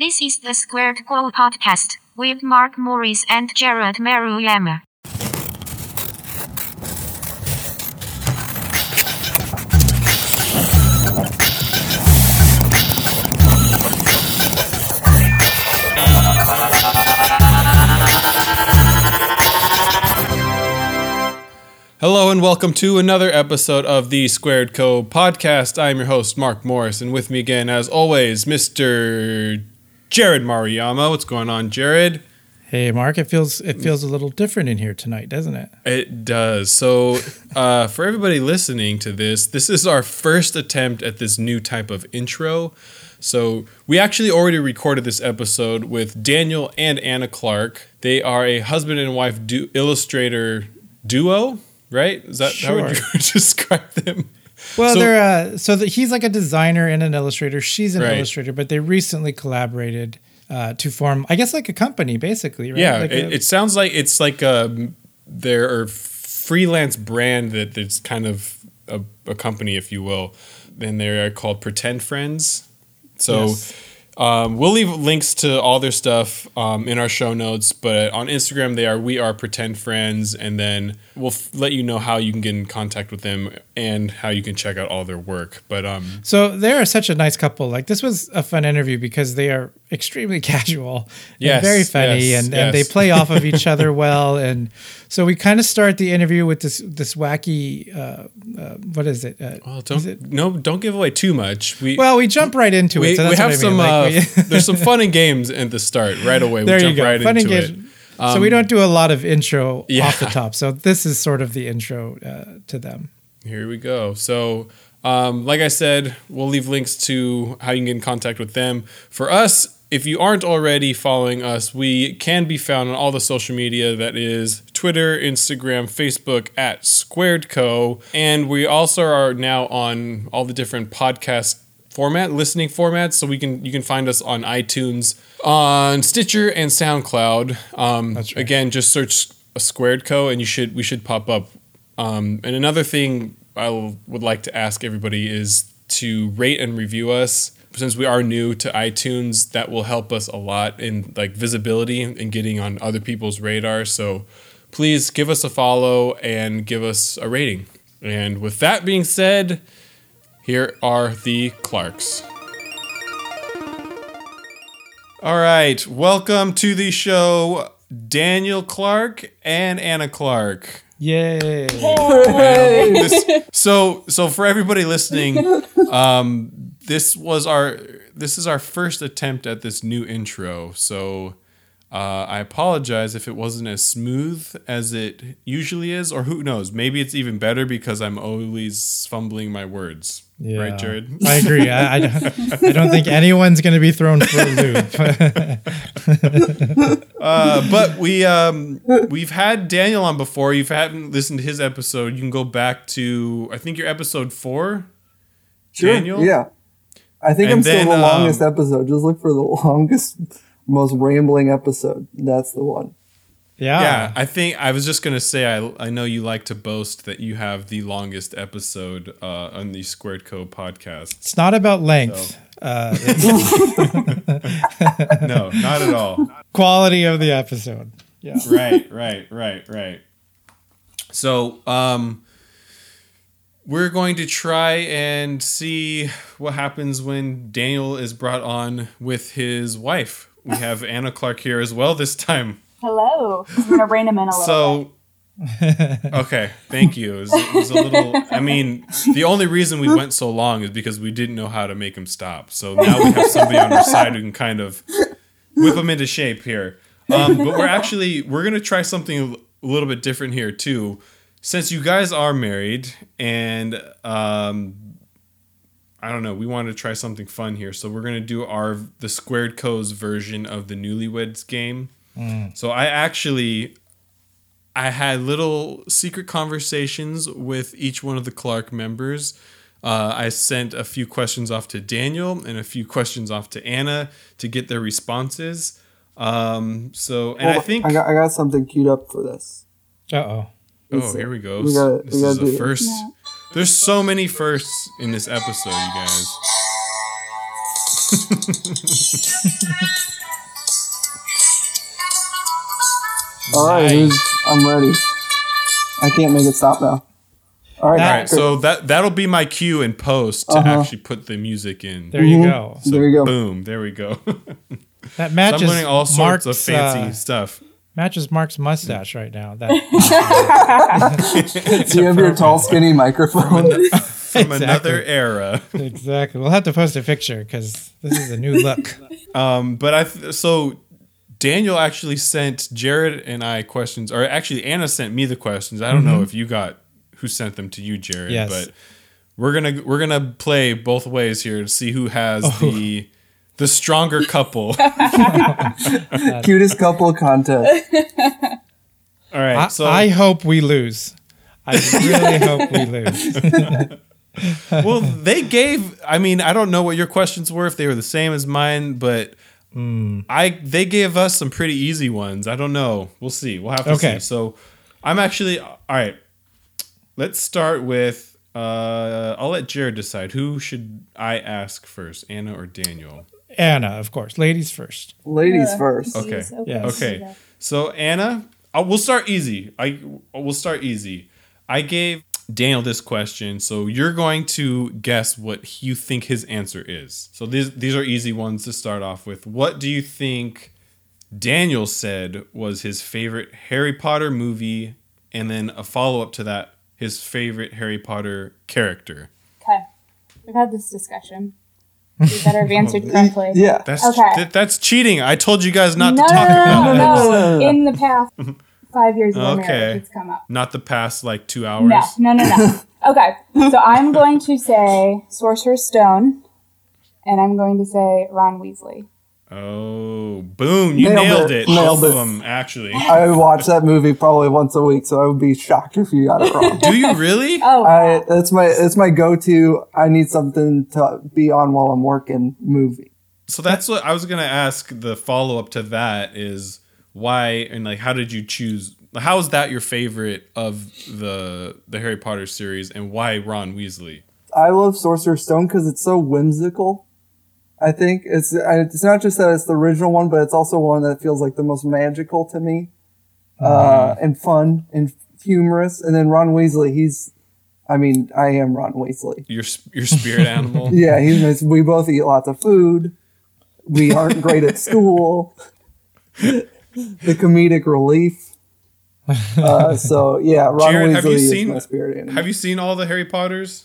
This is the Squared Co podcast with Mark Morris and Jared Maruyama. Hello and welcome to another episode of the Squared Co podcast. I'm your host, Mark Morris, and with me again, as always, Mr. Jared Maruyama. What's going on, Jared? Hey, Mark. It feels it feels a little different in here tonight, doesn't it? It does. So, uh, for everybody listening to this, this is our first attempt at this new type of intro. So, we actually already recorded this episode with Daniel and Anna Clark. They are a husband and wife du- illustrator duo, right? Is that how would you describe them? Well, So- they're uh, so that he's like a designer and an illustrator. She's an Right. illustrator, but they recently collaborated uh, to form, I guess, like a company, basically. Right? Yeah, Like it, a- it sounds like it's like a their freelance brand that it's kind of a, a company, if you will. And they're called Pretend Friends. So Yes. Um, we'll leave links to all their stuff um, in our show notes. But on Instagram, they are We Are Pretend Friends, and then we'll f- let you know how you can get in contact with them and how you can check out all their work. But um, So they are such a nice couple. Like this was a fun interview because they are extremely casual Yes, and very funny, yes, and, and they play off of each other well. And so we kind of start the interview with this this wacky, uh, uh, what is it? Uh, well, don't it- no, don't give away too much. We well, we jump right into we, it. So we have I some mean. uh, Like, we- there's some fun and games at the start right away. there we you jump go. right Fun into engagement. it. Um, so we don't do a lot of intro Yeah. off the top. So this is sort of the intro uh, to them. Here we go. So, um, like I said, we'll leave links to how you can get in contact with them. For us, if you aren't already following us, we can be found on all the social media that is Twitter, Instagram, Facebook at Squared Co. And we also are now on all the different podcast format listening formats so we can you can find us on iTunes on Stitcher and SoundCloud um, That's right. again just search a squared co and you should we should pop up um, and another thing i would like to ask everybody is to rate and review us. Since we are new to iTunes, that will help us a lot in like visibility and getting on other people's radar. So please give us a follow and give us a rating. And with that being said, here are the Clarks. All right, welcome to the show, Daniel Clark and Anna Clark. Yay! This- so so for everybody listening, um, this was our this is our first attempt at this new intro. So uh, I apologize if it wasn't as smooth as it usually is, or who knows? Maybe it's even better because I'm always fumbling my words. Yeah. Right, Jared? I agree. I, I, don't, I don't think anyone's going to be thrown for a loop. Uh, but we um, we've had Daniel on before. You've hadn't listened to his episode. You can go back to I think your episode four. Sure. Daniel? Yeah. I think And I'm still then, the um, longest episode. Just look for the longest, most rambling episode. That's the one. yeah. Yeah, I think I was just gonna say I I know you like to boast that you have the longest episode uh, on the Squared Co podcast. It's not about length. Uh, No, not at all. quality of the episode. Yeah. right, right, right, right. So, um, we're going to try and see what happens when Daniel is brought on with his wife. We have Anna Clark here as well this time. Hello. I'm gonna rein him in a little bit. So, okay, thank you. It was, it was a little. I mean, the only reason we went so long is because we didn't know how to make him stop. So now we have somebody on our side who can kind of whip him into shape here. Um, but we're actually we're gonna try something a little bit different here too. Since you guys are married and um, I don't know, we wanted to try something fun here, so we're gonna do our the Squared Co's version of the Newlyweds game. So I actually I had little secret conversations with each one of the Clark members. Uh, I sent a few questions off to Daniel and a few questions off to Anna to get their responses. Um, so, and I think, I got I got something queued up for this. Uh oh. Oh, here we go. We got, this we is the first. Yeah. There's so many firsts in this episode, you guys. All right, nice. I'm ready. I can't make it stop now. All right, All right so that that'll be my cue and post to uh-huh. actually put the music in. There you mm-hmm. go. So there you go. Boom. There we go. that matches. So I'm learning all sorts Mark's, of fancy uh, stuff matches Mark's mustache right now. That Do you have your tall, skinny microphone? From another era. exactly. We'll have to post a picture because this is a new look. Um, but I th- so Daniel actually sent Jared and I questions, or actually Anna sent me the questions. I don't know if you got who sent them to you, Jared. Mm-hmm. Yes. But we're gonna we're gonna play both ways here to see who has Oh. the the stronger couple. Cutest couple contest. All right. I, so I hope we lose. I really hope we lose. well, they gave. I mean, I don't know what your questions were if they were the same as mine, but Hmm. I they gave us some pretty easy ones. I don't know. We'll see. We'll have to Okay. see. So, I'm actually all right. Let's start with. Uh, I'll let Jared decide. Who should I ask first, Anna or Daniel? Anna, of course. Ladies first. Ladies uh, first. Okay. Jeez, Yes. Okay. So Anna, I, we'll start easy. I we'll start easy. I gave Daniel this question, so you're going to guess what you think his answer is. So these these are easy ones to start off with. What do you think Daniel said was his favorite Harry Potter movie, and then a follow up to that, his favorite Harry Potter character? Okay. We've had this discussion. You better have answered correctly. Yeah. That's Okay. th- that's cheating. I told you guys not no, to talk no, no, about no, it. no, no, no. In the past five years of Okay. marriage, it's come up. Not the past like two hours. No, no, no, no. okay. So I'm going to say Sorcerer's Stone, and I'm going to say Ron Weasley. Oh, boom! You Nailed nailed, it. it. Nailed Both it. of them, actually. I watch that movie probably once a week, so I would be shocked if you got it wrong. Do you really? Oh, I that's my that's my go-to. I need something to be on while I'm working. Movie. So that's what I was gonna ask. The follow up to that is why and like how did you choose? How is that your favorite of the the Harry Potter series, and why Ron Weasley? I love Sorcerer's Stone because it's so whimsical. I think it's it's not just that it's the original one, but it's also one that feels like the most magical to me, uh, and fun and humorous. And then Ron Weasley, he's, I mean, I am Ron Weasley. Your your spirit animal. Yeah, he's we both eat lots of food. We aren't great at school. the comedic relief. Uh, so yeah, Ron Jared, Weasley have you is seen- my spirit animal. Have you seen all the Harry Potters?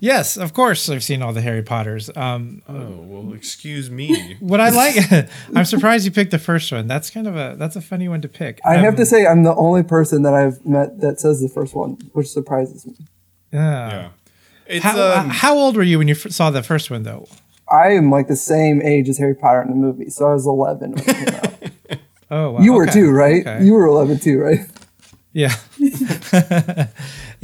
Yes, of course. I've seen all the Harry Potters. Um, Oh well, excuse me. what I like, I'm surprised you picked the first one. That's kind of a that's a funny one to pick. I have Um, to say, I'm the only person that I've met that says the first one, which surprises me. yeah. Yeah, it's How, uh, um, how old were you when you f- saw the first one, though? I am like the same age as Harry Potter in the movie, so I was 11 when it came out. Oh, wow. You were okay, too, right? okay. You were 11 too, right? yeah.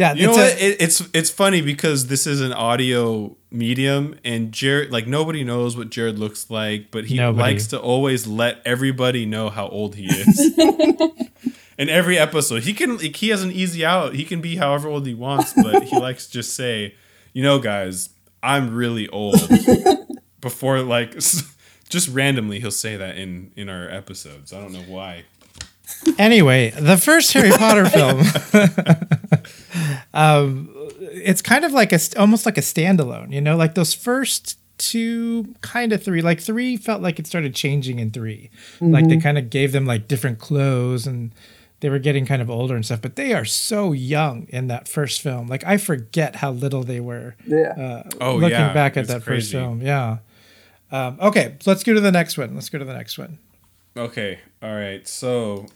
Yeah. You know it's a- what? It, it's it's funny because this is an audio medium, and Jared like nobody knows what Jared looks like, but he Nobody. likes to always let everybody know how old he is. In every episode, he can like, he has an easy out. He can be however old he wants, but he likes to just say, "You know, guys, I'm really old." Before like just randomly, he'll say that in in our episodes. I don't know why. Anyway, the first Harry Potter film, um, it's kind of like a almost like a standalone. You know, like those first two, kind of three. Like three felt like it started changing in 3 Like they kind of gave them like different clothes and they were getting kind of older and stuff. But they are so young in that first film. Like I forget how little they were Yeah. Oh looking yeah, back at it's that first film. Yeah. Um, okay, so let's go to the next one. Let's go to the next one. Okay, all right. So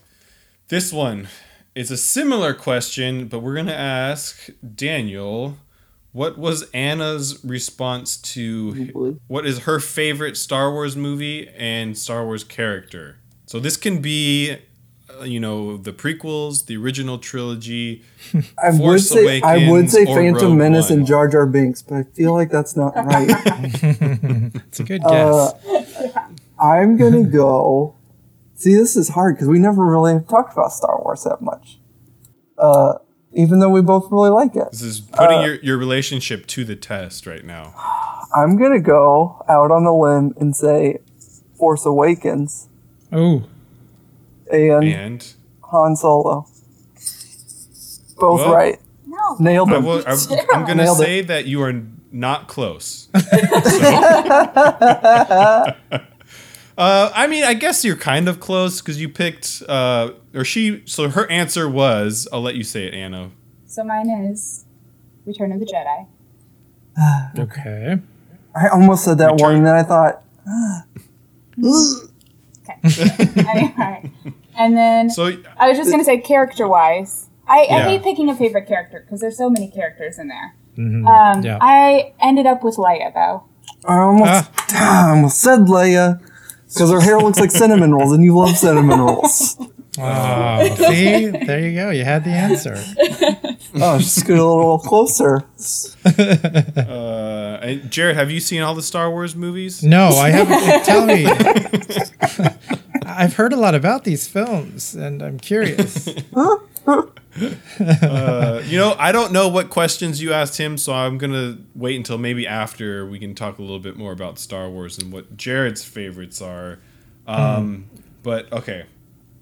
this one is a similar question, but we're gonna ask Daniel. What was Anna's response to boy. what is her favorite Star Wars movie and Star Wars character? So this can be, uh, you know, the prequels, the original trilogy. I would Force say I would say or Phantom Rogue Menace One. and Jar Jar Binks, but I feel like that's not right. It's a good guess. Uh, I'm gonna go. See, this is hard because we never really have talked about Star Wars that much. Uh, even though we both really like it, This is putting Uh, your, your relationship to the test right now. I'm gonna go out on a limb and say Force Awakens. oh, And And Han Solo. Both Well, right. No. Nailed them. I am I'm going to Nailed it. say that you are not close. So- uh, I mean, I guess you're kind of close because you picked, uh, or she, so her answer was, I'll let you say it, Anna. So mine is Return of the Jedi. Okay. I almost said that Return- one, and then I thought, anyway. And then So, I was just gonna say character wise. I, I Yeah. hate picking a favorite character because there's so many characters in there. Mhm. Um, Yeah. I ended up with Leia though. I almost, I almost said Leia because her hair looks like cinnamon rolls, and you love cinnamon rolls. Oh, see, there you go. You had the answer. Oh, just get a little closer. uh, Jared, have you seen all the Star Wars movies? No, I haven't. Tell me. I've heard a lot about these films, and I'm curious. Uh, you know, I don't know what questions you asked him, so I'm gonna wait until maybe after we can talk a little bit more about Star Wars and what Jared's favorites are. Um, But okay,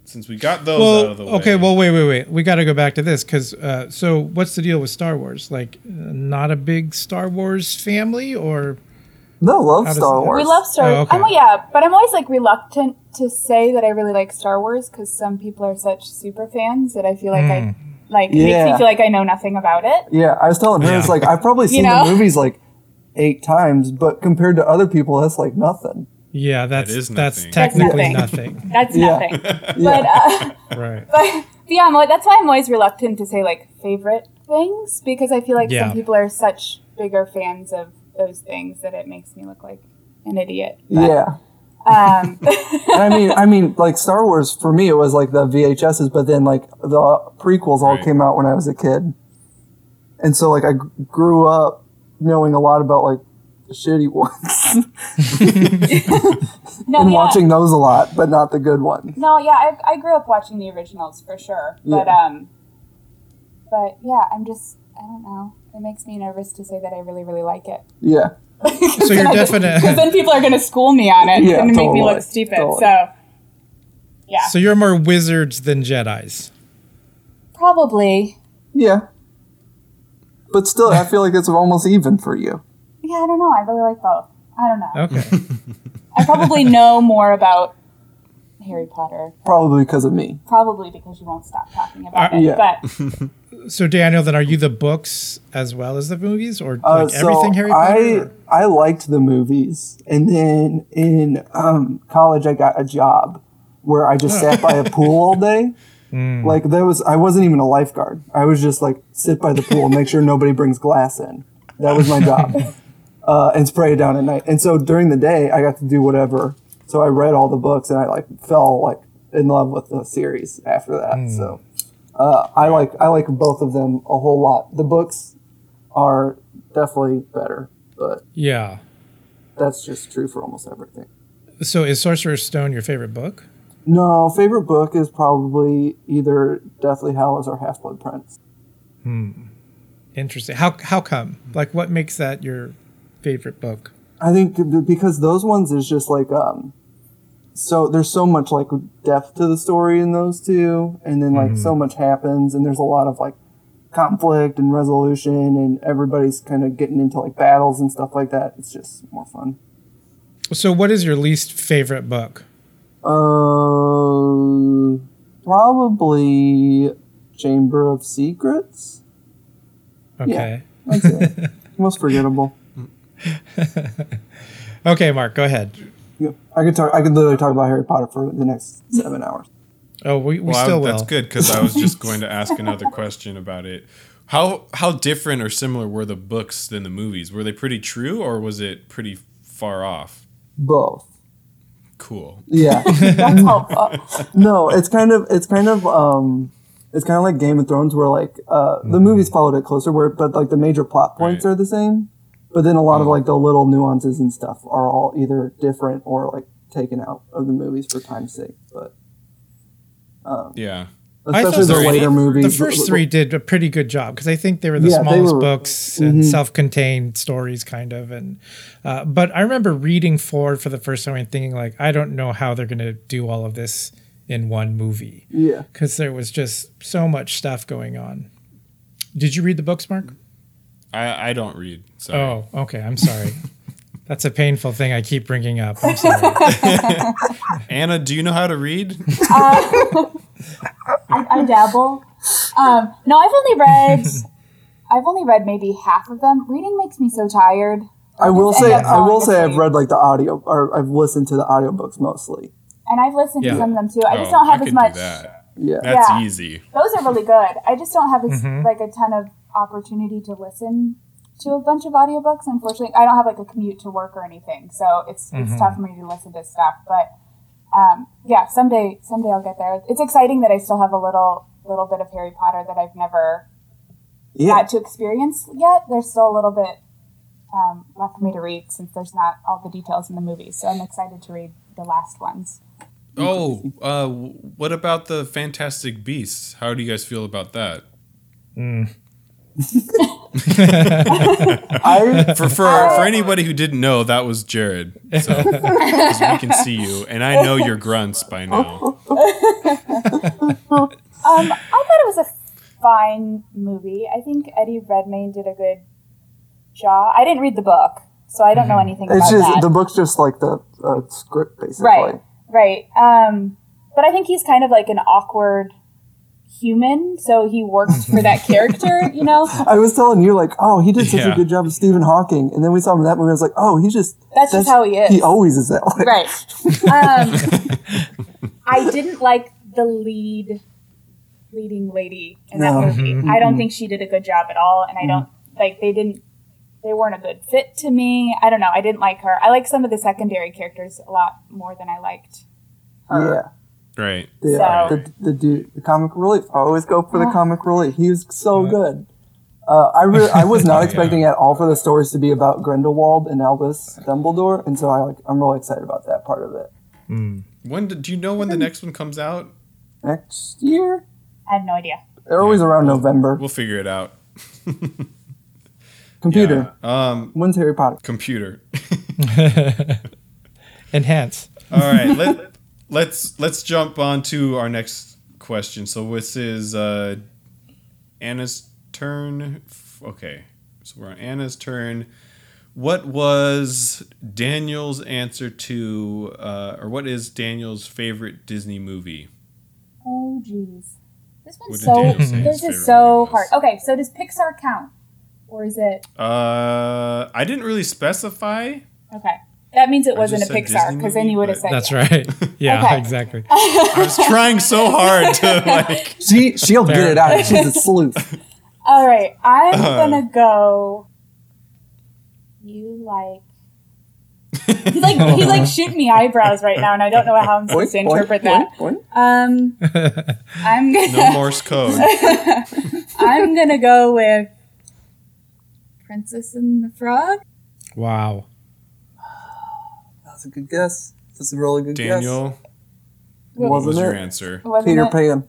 since we got those out of the well, way, okay. Well, wait, wait, wait. We got to go back to this because. Uh, so, what's the deal with Star Wars? Like, uh, not a big Star Wars family, or No, love How does- Star Wars. We love Star. Oh, okay. I'm, yeah, but I'm always like reluctant to say that I really like Star Wars because some people are such super fans that I feel like I like it makes Yeah. me feel like I know nothing about it. Yeah, I was telling her, it's Yeah. like I've probably seen know? the movies like eight times, but compared to other people, that's like nothing. yeah, that's is that's nothing. technically That's nothing. That's Yeah. nothing. But uh, right. but yeah, I'm, like- that's why I'm always reluctant to say like favorite things because I feel like Yeah. some people are such bigger fans of those things that it makes me look like an idiot. But, Yeah. Um, I mean, I mean, like Star Wars for me, it was like the VHSs, but then like the prequels all Right. came out when I was a kid, and so like I g- grew up knowing a lot about like the shitty ones no, and yeah. watching those a lot, but not the good ones. No, yeah, I, I grew up watching the originals for sure, but Yeah. um, but yeah, I'm just I don't know. It makes me nervous to say that I really really like it. Yeah, So you're definite. Because then people are going to school me on it Yeah, and make me look stupid. totally. So yeah, So you're more wizards than Jedi's. probably. yeah. But still, I feel like it's almost even for you. Yeah, I don't know. I really like both. I don't know. Okay. I probably know more about Harry Potter, Probably because of me. probably because you won't stop talking about Uh, it. yeah. But So Daniel, then are you the books as well as the movies, or Uh, like everything Harry I Potter? or- I liked the movies, and then in um, college I got a job where I just sat by a pool all day. Hmm. Like there was, I wasn't even a lifeguard. I was just like sit by the pool and make sure nobody brings glass in. That was my job, uh, and spray it down at night. And so during the day I got to do whatever. So I read all the books and I like fell like in love with the series after that. Hmm. So uh, I like I like both of them a whole lot. The books are definitely better, but Yeah. that's just true for almost everything. So is Sorcerer's Stone your favorite book? No, favorite book is probably either Deathly Hallows or Half Blood Prince. Hmm. Interesting. How how come? Like, what makes that your favorite book? I think because those ones is just like um, so there's so much like depth to the story in those two, and then like so much happens, and there's a lot of like conflict and resolution, and everybody's kind of getting into like battles and stuff like that. It's just more fun. So, what is your least favorite book? Uh, probably Chamber of Secrets. Okay. That's it. Most forgettable. Okay, Mark, go ahead. Yeah, I could talk. I could literally talk about Harry Potter for the next seven hours. Oh, we, we Well, I- still will. that's good because I was just going to ask another question about it. How how different or similar were the books than the movies? Were they pretty true or was it pretty far off? Both. Cool. Yeah. that's helpful. no, it's kind of it's kind of um it's kind of like Game of Thrones where like uh the movies followed it closer where but like the major plot points Right. are the same, but then a lot of mm. like the little nuances and stuff are all either different or like taken out of the movies for time's sake. But um, Yeah. I thought especially the later movies. the first three did a pretty good job because I think they were the Yeah, smallest were- books and mm-hmm. self-contained stories, kind of. And uh, but I remember reading four for the first time and thinking like, I don't know how they're going to do all of this in one movie Yeah. because there was just so much stuff going on. Did you read the books, Mark? I, I don't read. So Oh, okay. I'm sorry. That's a painful thing I keep bringing up. I'm sorry. Anna, do you know how to read? I, I dabble. Um, no, I've only read. I've only read maybe half of them. Reading makes me so tired. I will say I will say I've read like the audio or I've listened to the audiobooks mostly. And I've listened Yeah. to some of them too. I just Oh, don't have I as much. Do that. Yeah. That's Yeah. easy. Those are really good. I just don't have as, Mhm. like a ton of opportunity to listen to a bunch of audiobooks. Unfortunately, I don't have like a commute to work or anything, so it's it's Mhm. tough for me to listen to stuff. But um, yeah, someday someday I'll get there. It's exciting that I still have a little little bit of Harry Potter that I've never Yeah. got to experience yet. There's still a little bit um, left for me to read since there's not all the details in the movies. So I'm excited to read the last ones. Oh, uh, what about the Fantastic Beasts? How do you guys feel about that? Mm. I For for for anybody who didn't know, that was Jared. So we can see you, and I know your grunts by now. Um, I thought it was a fine movie. I think Eddie Redmayne did a good job. I didn't read the book, so I don't know anything it's about just that. the book's just like the uh, script basically. right, right. Um, but I think he's kind of like an awkward human, so he worked for that character. You know, I was telling you like, oh, he did such Yeah. a good job of Stephen Hawking, and then we saw him in that movie. I was like, oh, he's just that's, just how he is. He always is that way. right. Um, I didn't like the lead leading lady in that No. movie. I don't think she did a good job at all, and I don't like they didn't. They weren't a good fit to me. I don't know. I didn't like her. I like some of the secondary characters a lot more than I liked her. Yeah. Right. The, So- the, the dude, the comic relief. I always go for the comic relief. He was so good. Uh, I re- I was not Yeah. expecting at all for the stories to be about Grindelwald and Albus Dumbledore, and so I like I'm really excited about that part of it. When do, do you know when the next one comes out? Next year, I have no idea. they're always around November. We'll figure it out. Computer, Yeah. Um, when's Harry Potter? computer. Enhance. All right. Let let's let's jump on to our next question. So this is uh, Anna's turn. Okay. So we're on Anna's turn. What was Daniel's answer to, uh, or what is Daniel's favorite Disney movie? Oh jeez, this one's so Daniel say his this is so hard. Okay, so does Pixar count, or is it Uh, I didn't really specify. okay? That means it I wasn't a Pixar because then you would have said That's yes. right. Yeah, Okay. exactly. I was trying so hard to like. She she'll get it out. She's a sleuth. All right, I'm Uh. gonna go. You like. He's like he's like shooting me eyebrows right now, and I don't know how I'm supposed to Boink, boink, interpret that. boink, boink. Um, I'm gonna no Morse code. I'm gonna go with Princess and the Frog. Wow. That's a good guess. That's a really good guess. Daniel, what Wasn't was your it? answer? Wasn't Peter it? Pan.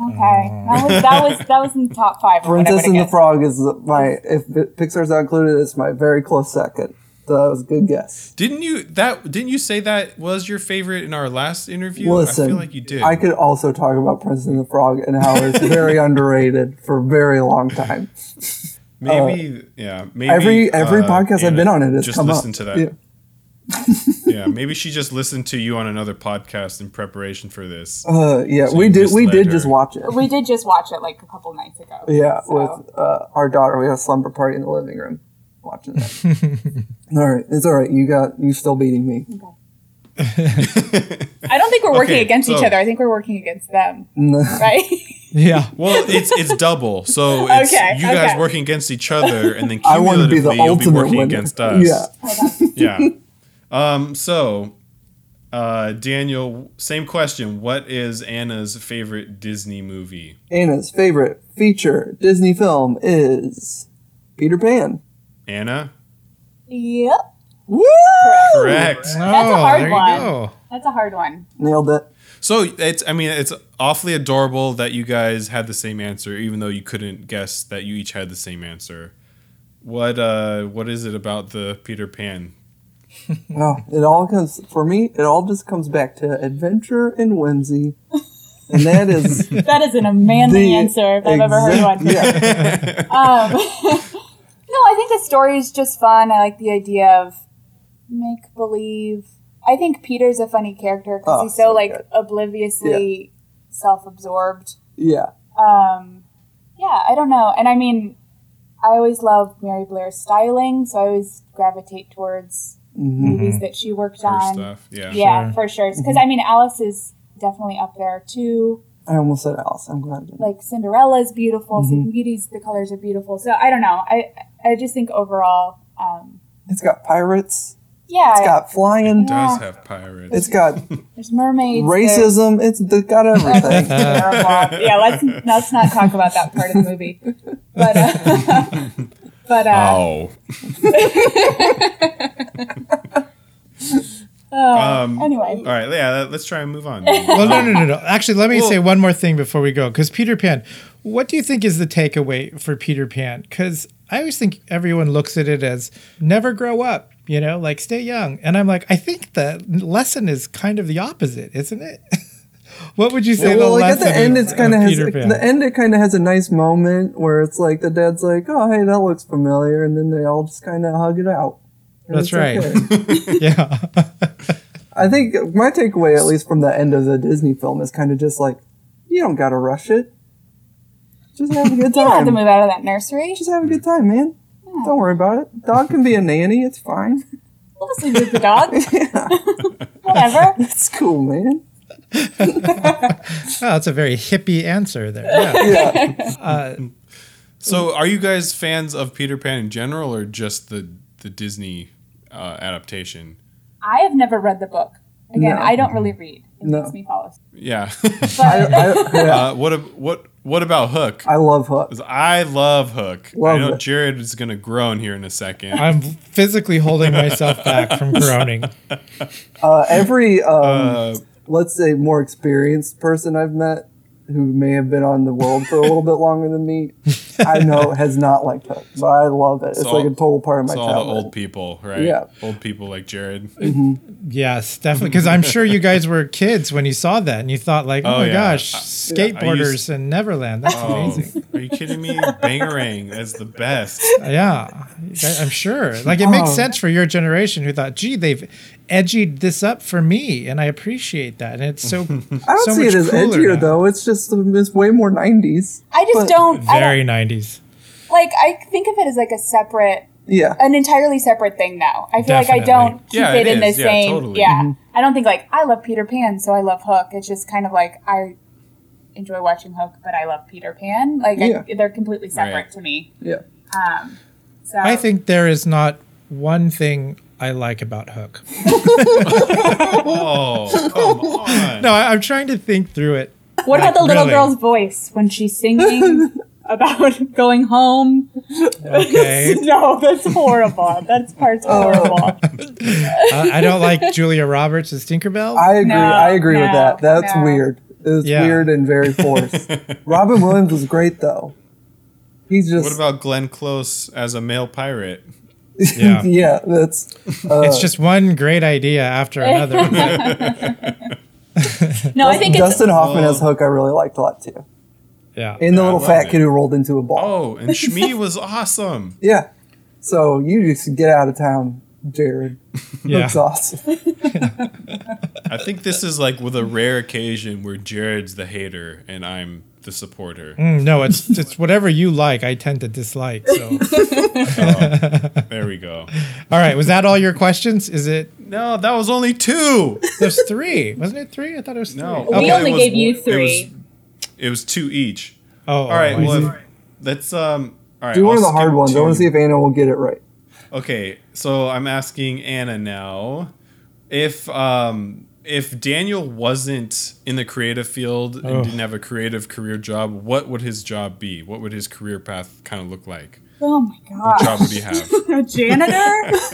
Okay, that was that was that was in the top five. of what I Princess would've and the guessed. Frog is my if Pixar's not included, it's my very close second. So that was a good guess. Didn't you that? Didn't you say that was your favorite in our last interview? Listen, I feel like you did. I could also talk about Princess and the Frog and how it's very underrated for a very long time. maybe, yeah. Maybe every every uh, podcast I've been on, it has just come listen up. to that. Yeah. Yeah. maybe she just listened to you on another podcast in preparation for this. Uh, yeah, So we did. We did her. just watch it. We did just watch it like a couple nights ago. Yeah, So- with uh, our daughter, we had a slumber party in the living room watching that. all right, it's all right. You got you still beating me. I don't think we're working Okay, against each other. I think we're working against them, No. right? Yeah. Well, it's it's double. So it's Okay, you guys okay. working against each other, and then I want to be the cumulatively you'll be ultimate working winner. against us. Yeah, yeah. Um. So, uh, Daniel, same question. What is Anna's favorite Disney movie? Anna's favorite feature Disney film is Peter Pan. Anna, Yep. Woo! correct. Oh, That's a hard one. go. That's a hard one. Nailed it. So it's. I mean, it's awfully adorable that you guys had the same answer, even though you couldn't guess that you each had the same answer. What uh? What is it about the Peter Pan Well, it all comes for me. It all just comes back to adventure and whimsy, and that is That is an a manly answer if I've ever heard one. exact- Yeah, Um, no, I think the story is just fun. I like the idea of make believe. I think Peter's a funny character because Oh, he's so, so like good. obliviously self-absorbed. yeah. Um, yeah, I don't know. And I mean, I always love Mary Blair's styling, so I always gravitate towards Mhm. movies that she worked Her on. stuff. Yeah. Yeah, Sure. for sure. Because I mean, Alice is definitely up there too. I almost said Alice. I'm glad. I didn't. Like Cinderella's beautiful. Mhm. Sleeping Beauty's the colors are beautiful. So I don't know. I I just think overall, um, It's got pirates. yeah, It's got flying. It does have pirates. It's got there's mermaids. there's- racism. It's it's got everything. terrible. yeah, let's let's not talk about that part of the movie. But uh, but uh, oh. uh, Um, anyway, All right. Yeah. Let's try and move on. Well, no, no, no, no. Actually, let me Well- say one more thing before we go. Because Peter Pan, what do you think is the takeaway for Peter Pan? Because I always think everyone looks at it as never grow up, you know, like stay young. And I'm like, I think the lesson is kind of the opposite, isn't it? what would you say well, the like at the end, it's kind of of has Pan? the end. It kind of has a nice moment where it's like the dad's like, "Oh, hey, that looks familiar," and then they all just kind of hug it out. That's right. okay. yeah. I think my takeaway, at least from the end of the Disney film, is kind of just like, you don't gotta rush it. Just have a good you don't have to move out of that nursery. Just have a good time, man. Hmm. Don't worry about it. Dog can be a nanny. It's fine. We'll just leave with the dog. yeah, Whatever. it's cool, man. Oh, that's a very hippie answer there. Yeah. Yeah. Uh, So, are you guys fans of Peter Pan in general, or just the the Disney uh, adaptation? I have never read the book. Again, No. I don't really read. It No. makes me fall asleep. Yeah. But I, I, yeah. uh, what what what about Hook? I love Hook. I love Hook. I know it. Jared is gonna groan here in a second. I'm physically holding myself back from groaning. Uh, every, um, Uh, let's say, more experienced person I've met who may have been on the world for a little bit longer than me, I know has not liked Hook. But I love it. It's So like a total part of my so all the childhood. old people, right? Yeah. Old people like Jared. Mm-hmm. Yes, definitely. Because I'm sure you guys were kids when you saw that and you thought, like, oh, Oh, my yeah. gosh, I- skateboarders I used- in Neverland. That's Oh, amazing. are you kidding me? Bangarang, is the best. Yeah, I- I'm sure. Like, it makes Oh. sense for your generation who thought, gee, they've edgied this up for me. And I appreciate that. And it's so, I don't so see much it as edgier now. though. It's just it's way more '90s. I just don't. I Very don't 90s. like. I think of it as like a separate, Yeah, an entirely separate thing. Now I feel like I don't keep Yeah, it, it in the. Yeah, same. totally. Yeah, Mm-hmm. I don't think like I love Peter Pan, so I love Hook. It's just kind of like I enjoy watching Hook, but I love Peter Pan. Like Yeah. I, they're completely separate Right. to me. yeah. Um, so I think there is not one thing I like about Hook. Oh, come on. No, I, I'm trying to think through it. What about the little Really? girl's voice when she's singing about going home? Okay. no, that's horrible. That's part's Oh. horrible. Uh, I don't like Julia Roberts as Tinkerbell. I agree. No, I agree with that. That's no. weird. It's Yeah. weird and very forced. Robin Williams was great though. He's just What about Glenn Close as a male pirate? Yeah. yeah. That's uh, it's just one great idea after another. No, I think it's Dustin Hoffman Whoa. as Hook. I really liked a lot too. yeah. And the Yeah, little fat it. kid who rolled into a ball. Oh, and Smee was awesome. Yeah. So you just get out of town, Jared. Yeah. Hook's awesome. I think this is like with a rare occasion where Jared's the hater and I'm the supporter. Mm, no, it's it's whatever you like. I tend to dislike. So, There we go. all right, was that all your questions? Is it? No, that was only two. There's three, wasn't it? Three? I thought it was three. No, We Okay, only was- gave you it was- three. It was two each. Oh, All right, oh, well, see. let's um. All right, Do one I'll of the hard skip ones. I want to see if Anna will get it right. Okay, so I'm asking Anna now if um if Daniel wasn't in the creative field and Oh. didn't have a creative career job, what would his job be? What would his career path kind of look like? Oh my What god, job would he have? a janitor?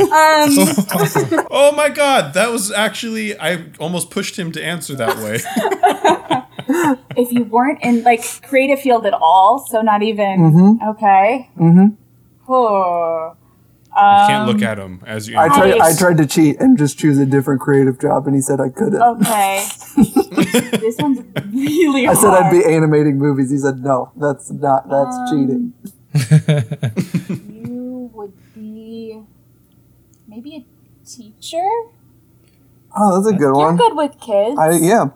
um, oh my god, that was actually I almost pushed him to answer that way. if you weren't in like creative field at all, so not even Mm-hmm. okay. Mm-hmm. Oh. You can't look at him as you. I tried. I tried to cheat and just choose a different creative job, and he said I couldn't. Okay. this one's really I hard. said I'd be animating movies. He said no. That's not. That's Um, cheating. You would be maybe a teacher. Oh, that's a good You're one. good with kids. I yeah.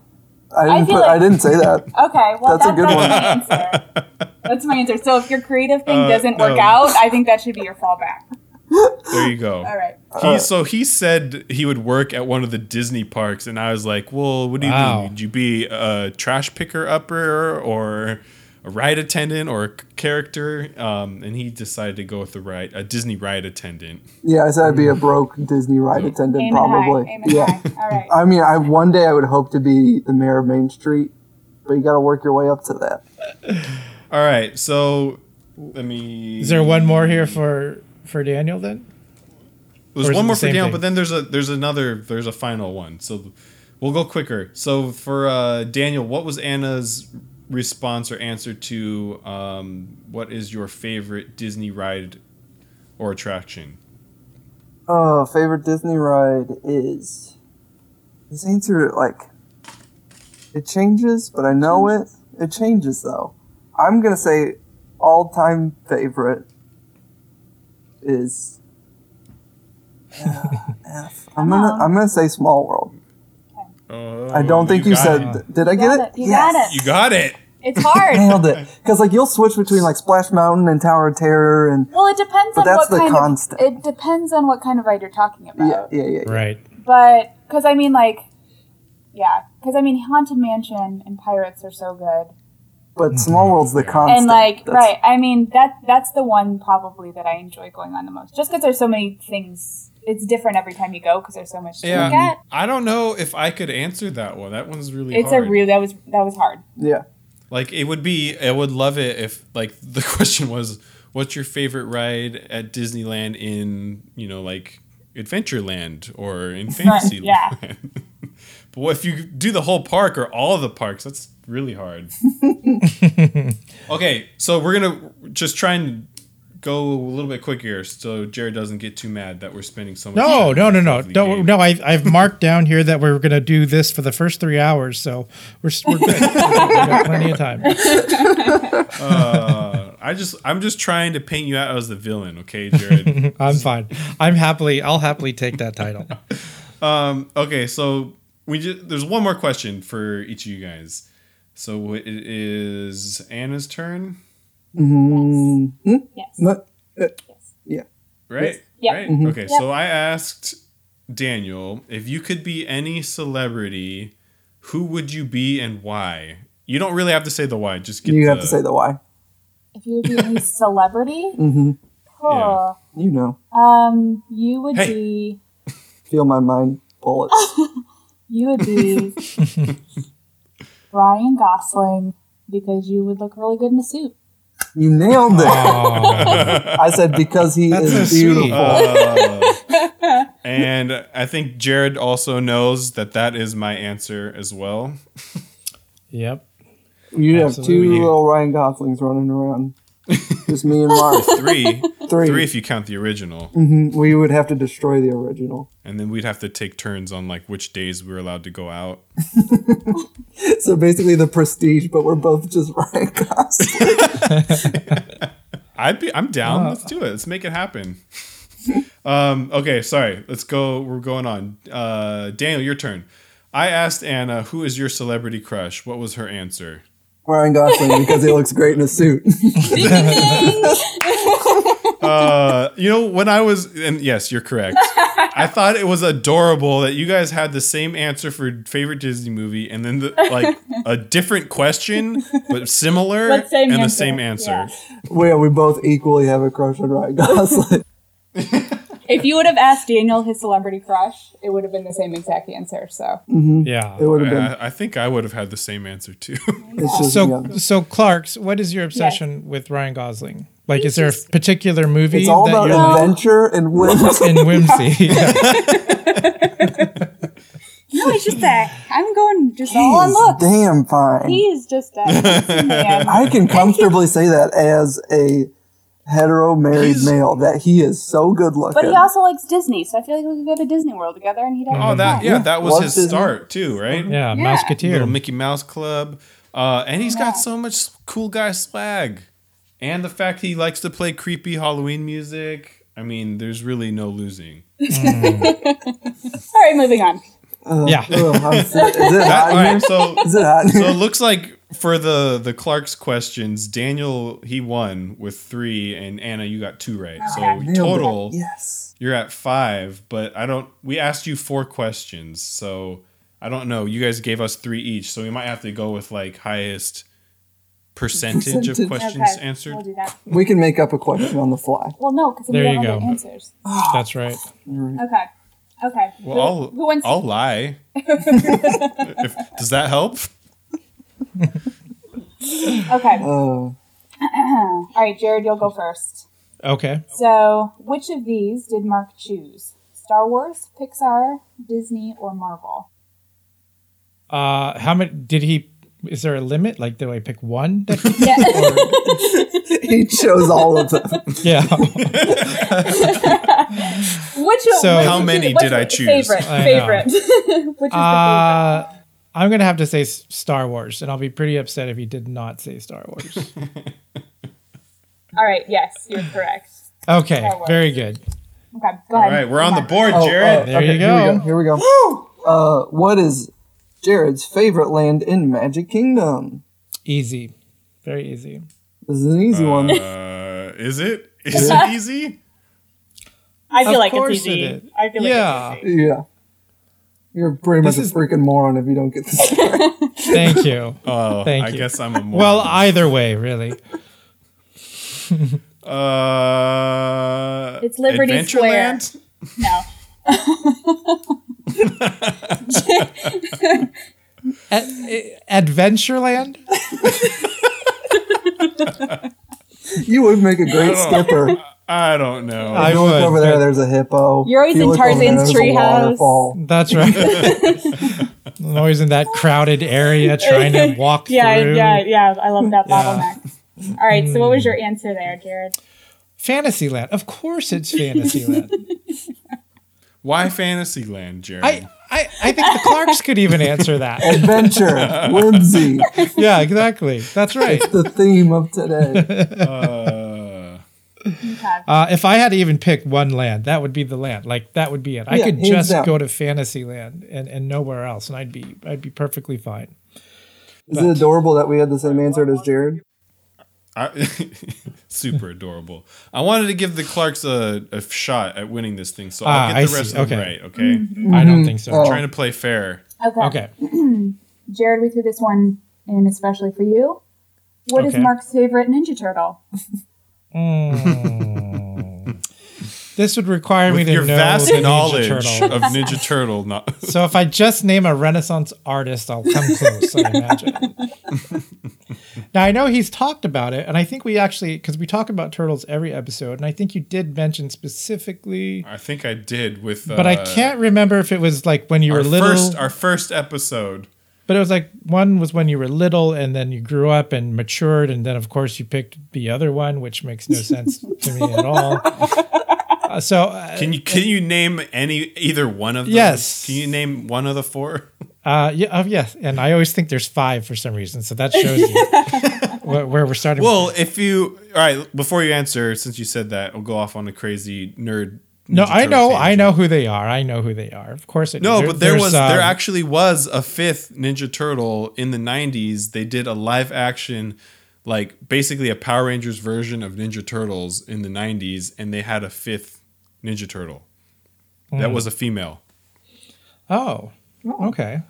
I didn't feel put. like- I didn't say that. Okay, well That's a that's, good that's one. my answer. That's my answer. So if your creative thing Uh, doesn't work out, I think that should be your fallback. There you go. All right. He so he said he would work at one of the Disney parks, and I was like, "Well, what do you Wow. mean? Would you be a trash picker upper or a ride attendant or a character?" Um, and he decided to go with the ride a Disney ride attendant. Yeah, I said I'd be a broke Disney ride attendant, Aim probably. high. Aim yeah. high. All right. I mean, I one day I would hope to be the mayor of Main Street, but you got to work your way up to that. All right, so let me. Is there one more here for for Daniel then? There's Or is it one the more for Daniel, thing? but then there's a there's another there's a final one. So we'll go quicker. So for uh, Daniel, what was Anna's response or answer to um, what is your favorite Disney ride or attraction? Oh, favorite Disney ride is. This answer like. It changes, but I know it. It changes though. I'm gonna say, all time favorite is. Uh, F. I'm gonna. I'm gonna say Small World. Oh, I don't think you, got said. it. Did I You get got it? it. You got it. You got it. It's hard. Nailed it. Because like you'll switch between like Splash Mountain and Tower of Terror and well, it depends But on that's what the kind constant. of. It depends on what kind of ride you're talking about. yeah, yeah, yeah. yeah. Right. But because I mean, like, yeah, because I mean, Haunted Mansion and Pirates are so good, But mm-hmm. Small World's the constant. and like, That's- right? I mean, that that's the one probably that I enjoy going on the most, just because there's so many things. It's different every time you go because there's so much to look at. I don't know if I could answer that one. That one's really It's hard. a real that was that was hard. Yeah. Like it would be, I would love it if like the question was, "What's your favorite ride at Disneyland in you know like Adventureland or in Fantasyland?" yeah. but if you do the whole park or all of the parks? That's really hard. okay, so we're gonna just try and go a little bit quicker so Jared doesn't get too mad that we're spending so much. No, time no, no, no, no, no. I, I've marked down here that we're gonna do this for the first three hours, so we're we're good. got plenty of time. Uh, I just I'm just trying to paint you out as the villain, okay, Jared? I'm fine. I'm happily. I'll happily take that title. Um, okay, so we just there's one more question for each of you guys. So it is Anna's turn, Mhm. Yes. But- yes. yeah. right? Yeah. Right. Mm-hmm. Okay, so I asked Daniel if you could be any celebrity, who would you be and why? You don't really have to say the why. Just get You the, have to say the why. If you would be any celebrity, hmm oh, You know. um, you would Hey. be Feel my mind bullets. you would be Ryan Gosling because you would look really good in a suit. you nailed it. Oh, I said because he That's is so beautiful. Uh, and I think Jared also knows that that is my answer as well. yep. You have two little Ryan Goslings running around. Just me and Mark. Three, Three. three if you count the original. Mhm. We would have to destroy the original. and then we'd have to take turns on like which days we were allowed to go out. So basically the prestige, but we're both just Ryan Gosling. I'd be I'm down. Uh. Let's do it. Let's make it happen. um okay, sorry. Let's go we're going on. Uh Daniel, your turn. I asked Anna who is your celebrity crush. What was her answer? Ryan Gosling because he looks great in a suit. Uh you know when I was and yes, you're correct. I thought it was adorable that you guys had the same answer for favorite Disney movie and then the, like a different question but similar But same and the same answer. Yeah. Where we both equally have a crush on Ryan Gosling. If you would have asked Daniel his celebrity crush, it would have been the same exact answer. So mm-hmm. Yeah. It would have been. I, I think I would have had the same answer too. It's just, So, yeah. so Clark's, what is your obsession with Ryan Gosling? Like, is there a particular movie It's all that about you're like, adventure and whims. in whimsy? Yeah. no, he's just that. I'm going just all on looks. damn fine. He's just a handsome man. I can comfortably say that as a hetero married He's- male that he is so good looking. But he also likes Disney, so I feel like we could go to Disney World together and he'd have a Oh, that yeah, that was Love his Disney. start too, right? Yeah, Yeah. Mouseketeer. Little Mickey Mouse Club, uh, and he's Yeah. got so much cool guy swag, and the fact he likes to play creepy Halloween music. I mean, there's really no losing. All right, moving on. yeah. Ugh, I'm so- is it That- hot all in here? so Is it hot in so here? it looks like for the the Clark's questions, Daniel he won with three, and Anna you got two right. So Okay. Nailed it. total, Yes. you're at five. But I don't. We asked you four questions, so I don't know. You guys gave us three each, so we might have to go with like highest percentage of questions Okay, answered. we'll do that. We can make up a question on the fly. Well, no, because we There don't you know the go. answers. Ah. That's right. Okay. Okay. Well, who, I'll who wants? I'll lie. if, does that help? Okay. Uh, All right, Jared, you'll go first. Okay. So, which of these did Mark choose? Star Wars, Pixar, Disney, or Marvel? Uh, how many did he? Is there a limit? Like, do I pick one? Yeah. he chose all of them. yeah. which So- which- How many which- did I choose? Favorite. I. Favorite. which is the favorite? I'm gonna have to say Star Wars, and I'll be pretty upset if he did not say Star Wars. All right. Yes, you're correct. Okay, very good. Okay. Go All ahead. right, we're on the Mark. board, Oh, Jared. uh, There you Here we go. go. Here we go. Uh, what is Jared's favorite land in Magic Kingdom? Easy, very easy. This is an easy one. Uh, is it? Is it easy? I feel Of like course it's easy. it is. I feel like Yeah. it's easy. Yeah. You're pretty much This a freaking moron if you don't get this. Thank you. Oh, Thank I you. guess I'm a moron. Well, either way, really. uh, It's Liberty Square. No. Ad- Adventureland. you would make a great skipper. I don't know. I You look would, over there, there's a hippo. You're always You in look over there, Tarzan's treehouse. waterfall. That's right. I'm always in that crowded area trying to walk Yeah, through. yeah, yeah. Yeah. I love that Yeah. bottleneck. All right. So, what was hmm. your answer there, Jared? Fantasyland. Of course, it's Fantasyland. Why Fantasyland, Jared? I, I, I think the Clarks could even answer that. Adventure, whimsy, Yeah, exactly. That's right. the theme of today. uh, Uh, if I had to even pick one land, that would be the land. Like that would be it. I Yeah, could just down. go to Fantasyland and, and nowhere else, and I'd be I'd be perfectly fine. Is it adorable that we had the same answer as Jared? I, super adorable. I wanted to give the Clarks a, a shot at winning this thing, so Ah, I'll get the rest see. of them Okay. right. Okay, I don't think so. Oh. trying to play fair. Okay. Okay. Jared, we threw this one in especially for you. What is Okay. Mark's favorite Ninja Turtle? Mm. This would require me to your know vast the Ninja knowledge Turtle. of Ninja Turtle, no, So if I just name a Renaissance artist, I'll come close. I imagine. now I know he's talked about it, and I think we actually because we talk about turtles every episode, and I think you did mention specifically, I think I did with. Uh, but I can't remember if it was like when you were little. first, our first episode. But it was like one was when you were little, and then you grew up and matured, and then of course you picked the other one, which makes no sense to me at all. Uh, so uh, Can you can you name any either one of them? Yes. Can you name one of the four? uh, yeah, uh, yes, and I always think there's five for some reason, so that shows you where, where we're starting. Well, if you all right, before you answer, since you said that, I'll go off on a crazy nerd. no, I Turtle know, I know who they are. I know who they are. Of course, I do. No, but there there's, was there um, actually was a fifth Ninja Turtle in the '90s. They did a live action, like basically a Power Rangers version of Ninja Turtles in the '90s, and they had a fifth Ninja Turtle Hmm. that was a female. Oh, okay.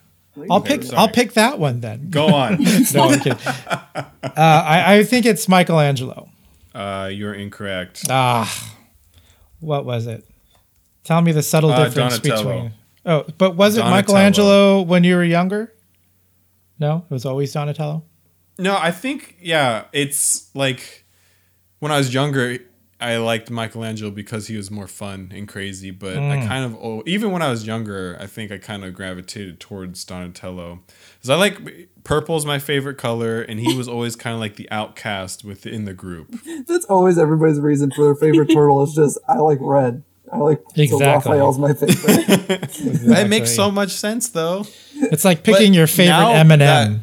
I'll pick. sorry. I'll pick that one then. Go on. No, I'm kidding. Uh, I, I think it's Michelangelo. uh, you're incorrect. Ah, what was it? Tell me the subtle Uh, difference Donatello. between. Oh, but was it Donatello. Michelangelo when you were younger? No, it was always Donatello. No, I think yeah, it's like when I was younger, I liked Michelangelo because he was more fun and crazy. But I kind of oh, even when I was younger, I think I kind of gravitated towards Donatello. Because I like purple's my favorite color, and he was always kind of like the outcast within the group. That's always everybody's reason for their favorite turtle. Is just I like red. I like so Exactly. Raphael's my favorite. That makes so much sense, though. It's like picking But your favorite M&M.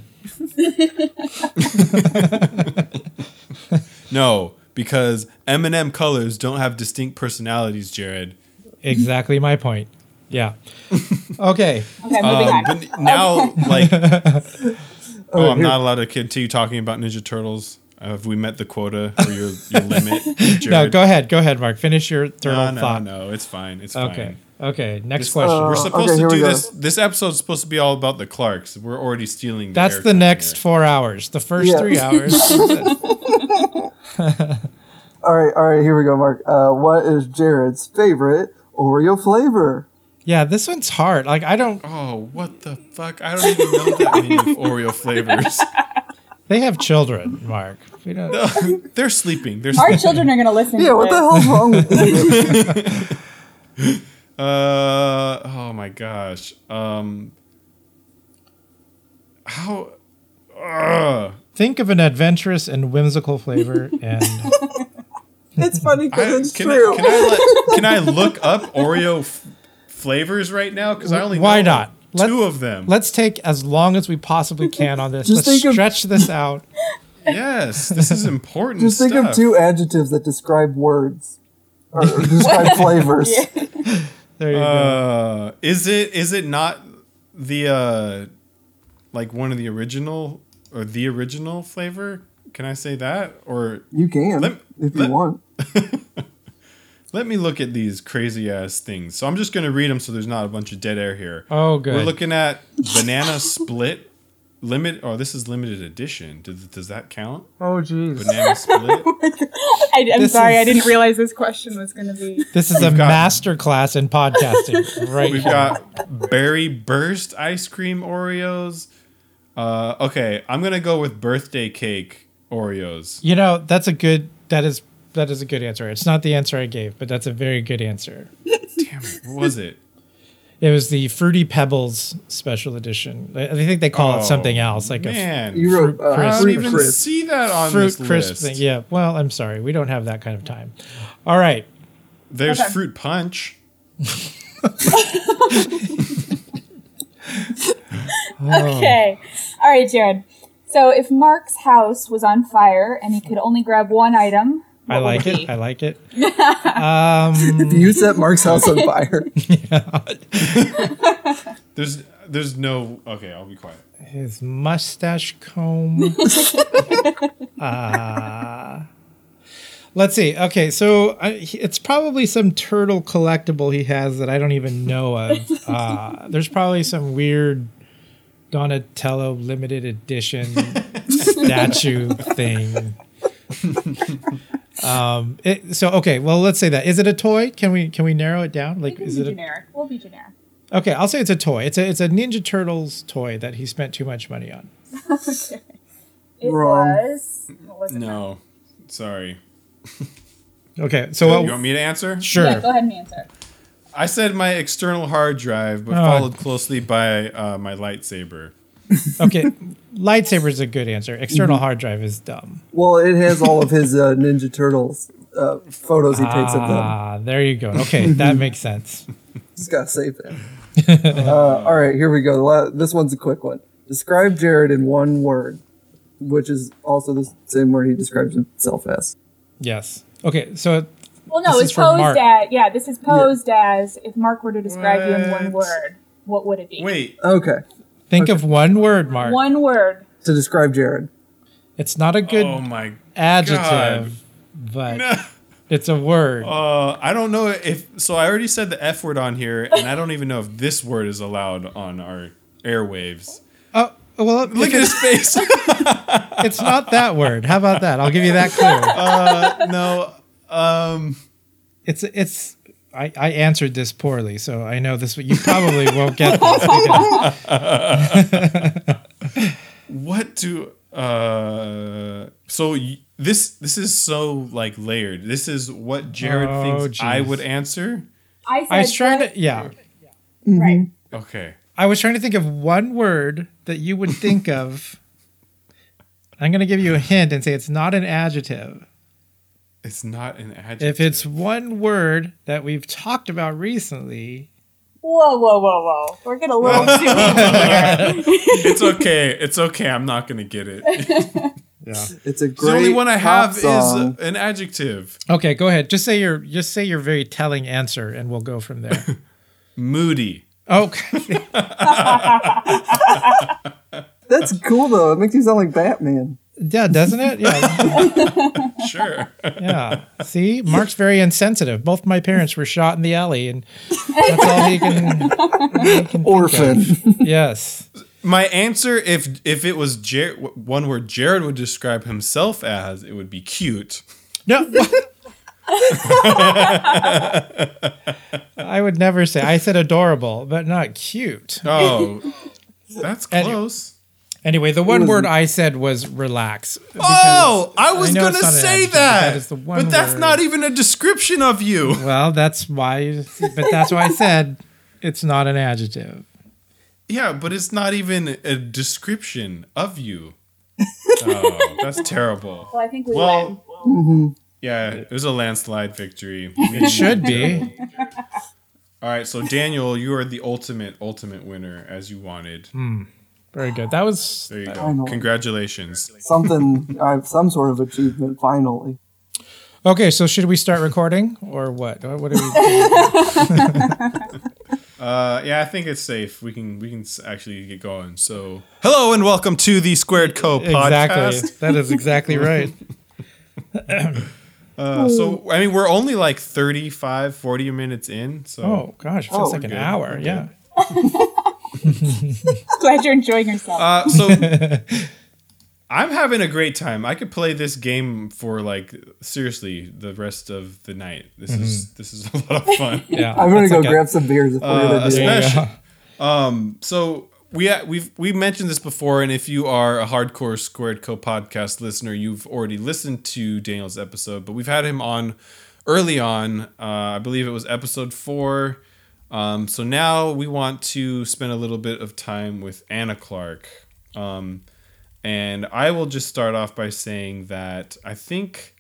No, because M and M colors don't have distinct personalities, Jared. Exactly my point. Yeah. Okay. Okay, moving Um, on. but now, like, oh, I'm not allowed to continue talking about Ninja Turtles. Uh, have we met the quota or your, your limit? Jared? No, go ahead. Go ahead, Mark. Finish your turtle No, no, thought. no. It's fine. It's Okay. fine. Okay. Okay. Next This- question. Uh, We're supposed okay, to do go. this. This episode's supposed to be all about the Clarks. We're already stealing. That's the airtime next here. four hours. The first Yeah. three hours. all right, all right. Here we go, Mark. Uh, what is Jared's favorite Oreo flavor? yeah, this one's hard. Like I don't. Oh, what the fuck! I don't even know that many Oreo flavors. They have children, Mark. We don't. They're sleeping. They're Our sleeping. children are going to listen Yeah, to what the this. hell's wrong with you? Uh oh my gosh. Um how uh, Think of an adventurous and whimsical flavor, and It's funny I, because it's can, true. I, can I let, can I look up Oreo f- flavors right now cuz I only Why know not? Let- two of them. let's take as long as we possibly can on this. Just Let's think of- stretch this out. yes, this is important Just think stuff. of two adjectives that describe words or, or describe flavors. There you go. uh is it is it not the uh like one of the original or the original flavor? Can I say that or You can Let- if you want. Let me look at these crazy ass things. So I'm just gonna read them so there's not a bunch of dead air here. Oh, good. We're looking at banana split limit. Oh, this is limited edition. Does, does that count? oh, jeez. Banana split. I, I'm This sorry, is- I didn't realize this question was going to be. This is a got- master class in podcasting, right? We've here. got berry burst ice cream Oreos. Uh, okay, I'm gonna go with birthday cake Oreos. You know, that's a good. That is that is a good answer. It's not the answer I gave, but that's a very good answer. Damn it, what was it? It was the Fruity Pebbles special edition. I I think they call Oh, it something else, like Man, You wrote uh, I don't even crisp. see that on fruit this crisp list. thing. Yeah. Well, I'm sorry, we don't have that kind of time. All right. There's Okay. fruit punch. Oh. Okay. All right, Jared. So if Mark's house was on fire and he could only grab one item, I like it. I like it. Um, If you set Mark's house on fire, There's there's no okay. I'll be quiet. his mustache comb. uh, let's see. Okay, so I, he- it's probably some turtle collectible he has that I don't even know of. Uh, there's probably some weird Donatello limited edition statue thing. um it, so okay well let's say that is it a toy can we can we narrow it down We like can is be it a, generic. We'll be generic. okay i'll say it's a toy it's a it's a ninja turtles toy that he spent too much money on It Wrong. was. Was it? No, sorry. okay so you want me to answer? sure Yeah, go ahead and answer. I said my external hard drive, but Oh. followed closely by uh, my lightsaber. okay lightsaber is a good answer external hard drive is dumb well, it has all of his uh, Ninja Turtles uh, photos he takes of them. ah there you go okay that makes sense Just gotta save them. uh, all right, here we go. This one's a quick one. Describe Jared in one word, which is also the same word he describes himself as. yes okay so Well, no, it's posed Mark. as. Yeah, this is posed as if Mark were to describe you in one word, what would it be? Wait, Okay, think of one word mark One word. to describe Jared. it's not a good oh my adjective but it's a word Uh, I don't know if so. I already said the F word on here, and I don't even know if this word is allowed on our airwaves. oh well Look at his face. it's not that word how about that i'll give you that clue uh, no. Um. it's it's I, I answered this poorly, so I know this. You probably won't get this. What do uh? So y- this this is so like layered. This is what Jared Oh, thinks I would answer. I said I was trying what- to, yeah. right. Okay. I was trying to think of one word that you would think of. I'm going to give you a hint and say it's not an adjective. It's not an adjective. If it's one word that we've talked about recently, Whoa, whoa, whoa, whoa! We're getting a little too into here. it's okay. It's okay. I'm not gonna get it. yeah. It's a great the only one I pop have is an adjective. Okay, go ahead. Just say your just say your very telling answer, and we'll go from there. Moody. Okay. That's cool though. It makes you sound like Batman. Yeah, doesn't it? Yeah. Sure. Yeah. See, Mark's very insensitive. Both my parents were shot in the alley, and that's all he can. he can think Orphan. of. Yes. My answer, if if it was Jared, one word Jared would describe himself as, it would be cute. No. I would never say. I said adorable, but not cute. Oh, that's And- close. Anyway, the one was- word I said was relax. Oh, I was know gonna it's not an say adjective, that, that is the one but that's word. not even a description of you. Well, that's why. But that's why I said it's not an adjective. Yeah, but it's not even a description of you. Oh, that's terrible. Well, I think we win. Well, yeah, it was a landslide victory. It should be. All right, so Daniel, you are the ultimate, ultimate winner as you wanted. Hmm. Very good. That was There you go. know. Congratulations. Something. I have some sort of achievement finally. okay. So should we start recording or what? What what are we? Uh, yeah, I think it's safe. We can we can actually get going. So, hello and welcome to the Squared Co podcast. exactly. That is exactly right. Uh, so, I mean, we're only like 35, 40 minutes in. So, Oh gosh, it feels Oh, like an good. hour. Yeah. Glad you're enjoying yourself. Uh, so I'm having a great time. I could play this game for like seriously the rest of the night. This is this is a lot of fun. Yeah. I'm gonna go okay. grab some beers if we're Uh, gonna do There that. you especially- go. Um, so we we've we mentioned this before, and if you are a hardcore Squared Co podcast listener, you've already listened to Daniel's episode. But we've had him on early on. Uh, I believe it was episode four. Um, so now we want to spend a little bit of time with Anna Clark. Um, and I will just start off by saying that I think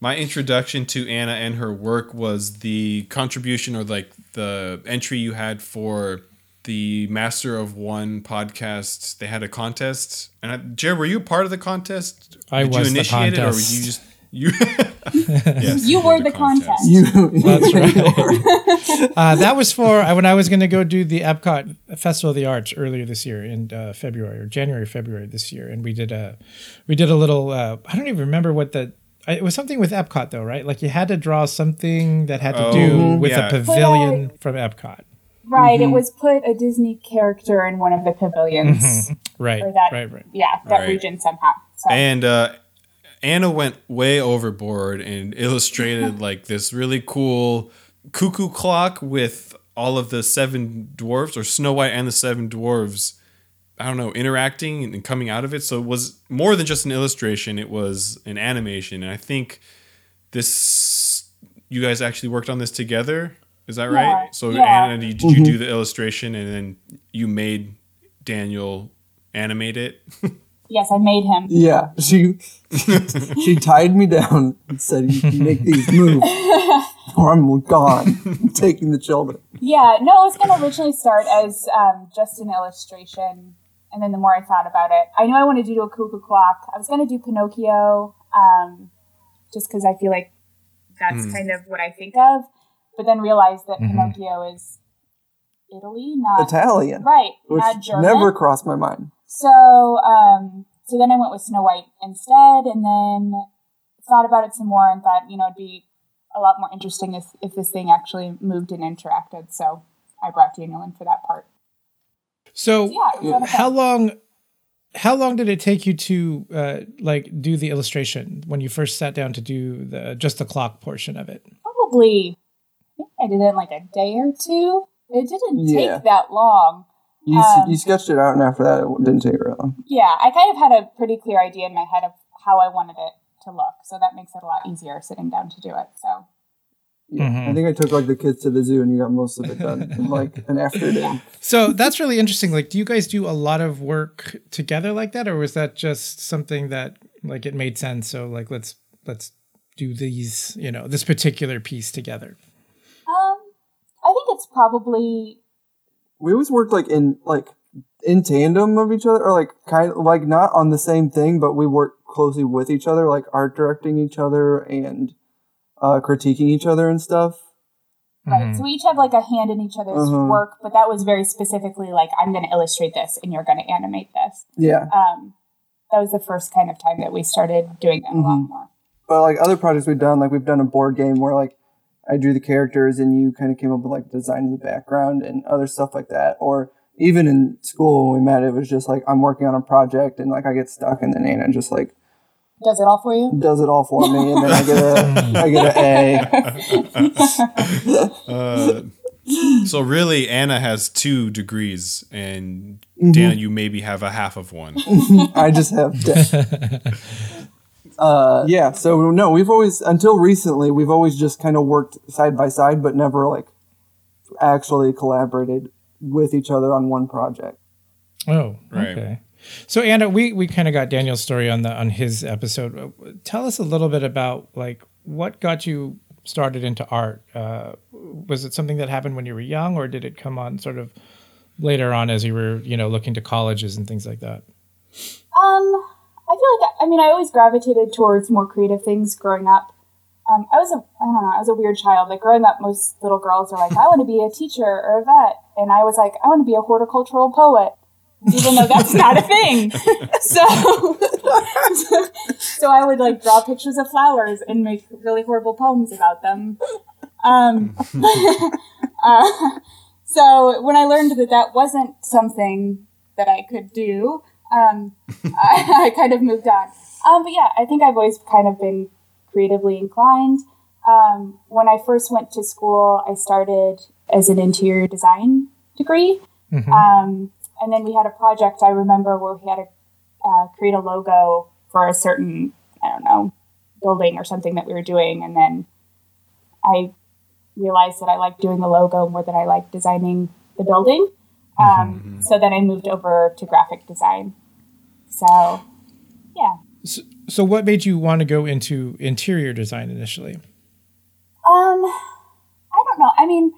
my introduction to Anna and her work was the contribution or like the entry you had for the Master of One podcast. They had a contest, and I, Jared, were you a part of the contest? I was the contest. it, or were you just you? yes, You were the contest. You. That's right. uh, that was for uh, when I was going to go do the Epcot Festival of the Arts earlier this year in uh, February or January, February this year, and we did a we did a little. Uh, I don't even remember what the. I- It was something with Epcot though, right? Like you had to draw something that had to Oh, do with yeah. a pavilion from Epcot. right. It was put a Disney character in one of the pavilions. Right, that- right, right. Yeah, that Right. region somehow. So. and uh, Anna went way overboard and illustrated like this really cool cuckoo clock with all of the seven dwarves or Snow White and the seven dwarves. I don't know, interacting and coming out of it. So it was more than just an illustration; it was an animation. And I think this, you guys actually worked on this together. Is that Yeah, right? So yeah. Anna, did you do mm-hmm. the illustration and then you made Daniel animate it? yes, I made him. Yeah, she she tied me down and said, "You can make these move, or I'm gone, I'm taking the children." Yeah, no, it was going to originally start as um, just an illustration, and then the more I thought about it, I knew I wanted to do a cuckoo clock. I was going to do Pinocchio, um, just because I feel like that's kind of what I think of, but then realized that Pinocchio is Italy, not Italian, right, which not German. never crossed my mind. So, um, so then I went with Snow White instead, and then thought about it some more and thought, you know, it'd be a lot more interesting if, if this thing actually moved and interacted. So I brought Daniel in for that part. So, Yeah, it was a lot of fun. how long? How long did it take you to uh, like do the illustration when you first sat down to do the just the clock portion of it? Probably, I think I did it in like a day or two. It didn't Yeah. take that long. You, Um, you sketched it out, and after that, it didn't take very long. Yeah, I kind of had a pretty clear idea in my head of how I wanted it to look. So that makes it a lot easier sitting down to do it. So Yeah. Mhm. I think I took like the kids to the zoo and you got most of it done in like an afternoon. So that's really interesting. Like, do you guys do a lot of work together like that, or was that just something that like it made sense? So like, let's let's do these, you know, this particular piece together. um, I think it's probably We always worked like in like in tandem of each other or like kind of like not on the same thing, but we work closely with each other, like art directing each other and uh, critiquing each other and stuff. right. So we each have like a hand in each other's Mhm. work, but that was very specifically like I'm going to illustrate this and you're going to animate this. Yeah. Um, that was the first kind of time that we started doing that a lot Mhm. more. But like other projects we've done, like we've done a board game where like I drew the characters and you kind of came up with like design of the background and other stuff like that. Or even in school when we met, it was just like I'm working on a project and like I get stuck and then Anna just like Does it all for you? does it all for me and then I get a I get an A. Uh, so really, Anna has two degrees, and Mm-hmm. Dan, you maybe have a half of one. I just have uh yeah, so no, we've always until recently we've always just kind of worked side by side but never like actually collaborated with each other on one project. Oh, Right. okay. So Anna, we we kind of got Daniel's story on the on his episode. Uh, Tell us a little bit about like what got you started into art. Uh, was it something that happened when you were young, or did it come on sort of later on as you were you know looking to colleges and things like that? Um, I feel like I mean I always gravitated towards more creative things growing up. Um, I was a I don't know I was a weird child. Like growing up, most little girls are like I want to be a teacher or a vet, and I was like I want to be a horticultural poet, even though that's not a thing. so so I would like draw pictures of flowers and make really horrible poems about them. Um, uh, so when I learned that that wasn't something that I could do, um, I, I kind of moved on. Um, but yeah, I think I've always kind of been creatively inclined. Um, when I first went to school, I started as an interior design degree. Um, and then we had a project I remember where we had to uh, create a logo for a certain, I don't know, building or something that we were doing. And then I realized that I liked doing the logo more than I liked designing the building. Um, So then I moved over to graphic design. So, yeah. So what made you want to go into interior design initially? Um, I don't know. I mean,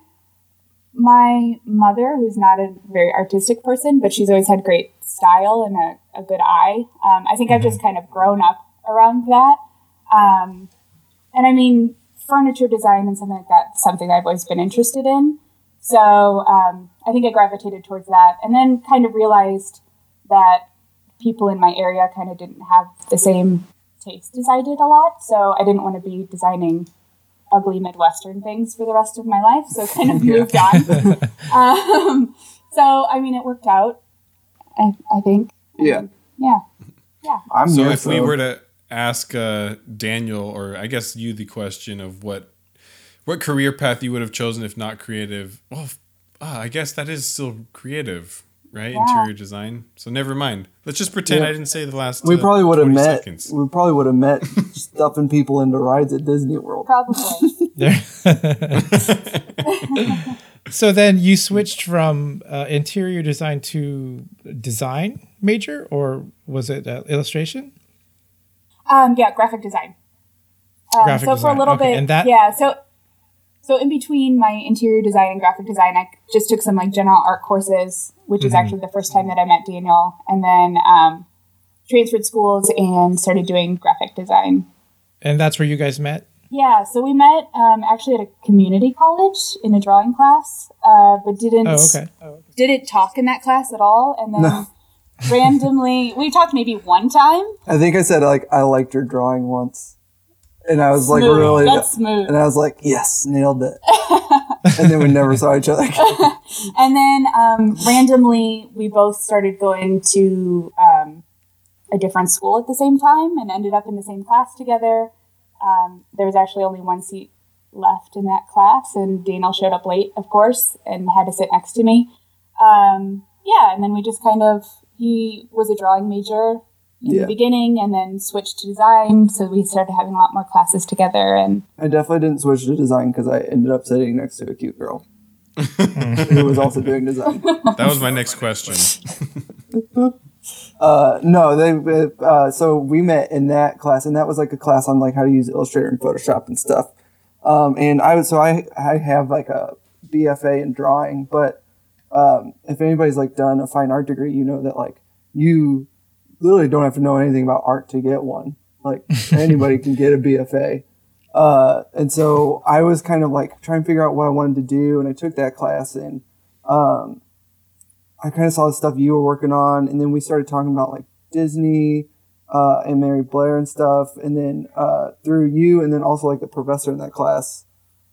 my mother, who's not a very artistic person, but she's always had great style and a, a good eye. Um, I think I've just kind of grown up around that. Um, and I mean, furniture design and something like that, something I've always been interested in. So um, I think I gravitated towards that, and then kind of realized that people in my area kind of didn't have the same taste as I did a lot. So I didn't want to be designing ugly Midwestern things for the rest of my life. So kind of moved on. um, so I mean, it worked out. I, I think. Yeah. Yeah. I'm So here, if we were to ask uh, Daniel, or I guess you, the question of what what career path you would have chosen if not creative, well, f- ah, I guess that is still creative, right? Yeah. Interior design. So never mind. Let's just pretend Yeah. I didn't say the last. we uh, probably would have met seconds. we probably would have met stuffing people into rides at Disney World. Probably. So then you switched from uh, interior design to design major, or was it uh, illustration? Um, yeah, graphic design. Um, Graphic so for design, a little okay, bit, and that- yeah. So, so in between my interior design and graphic design, I just took some like general art courses, which is Mm-hmm. actually the first time that I met Daniel, and then um, transferred schools and started doing graphic design. And that's where you guys met. Yeah, so we met um, actually at a community college in a drawing class, uh, but didn't Oh, okay. didn't talk in that class at all, and then randomly we talked maybe one time. I think I said like I liked your drawing once, and I was like really, That's smooth. and I was like yes, nailed it. and then we never saw each other. again. And then um, randomly, we both started going to um, a different school at the same time and ended up in the same class together. Um, there was actually only one seat left in that class, and Daniel showed up late, of course, and had to sit next to me. Um, yeah, and then we just kind of, he was a drawing major in Yeah. the beginning and then switched to design. So we started having a lot more classes together. And I definitely didn't switch to design because I ended up sitting next to a cute girl who was also doing design. That was my next question. Uh, no, they. Uh, so we met in that class, and that was like a class on like how to use Illustrator and Photoshop and stuff. Um, and I was so I I have like a BFA in drawing, but um, if anybody's like done a fine art degree, you know that like you literally don't have to know anything about art to get one. Like anybody can get a BFA. Uh, and so I was kind of like trying to figure out what I wanted to do, and I took that class and um, I kind of saw the stuff you were working on, and then we started talking about like Disney uh, and Mary Blair and stuff, and then uh, through you, and then also like the professor in that class,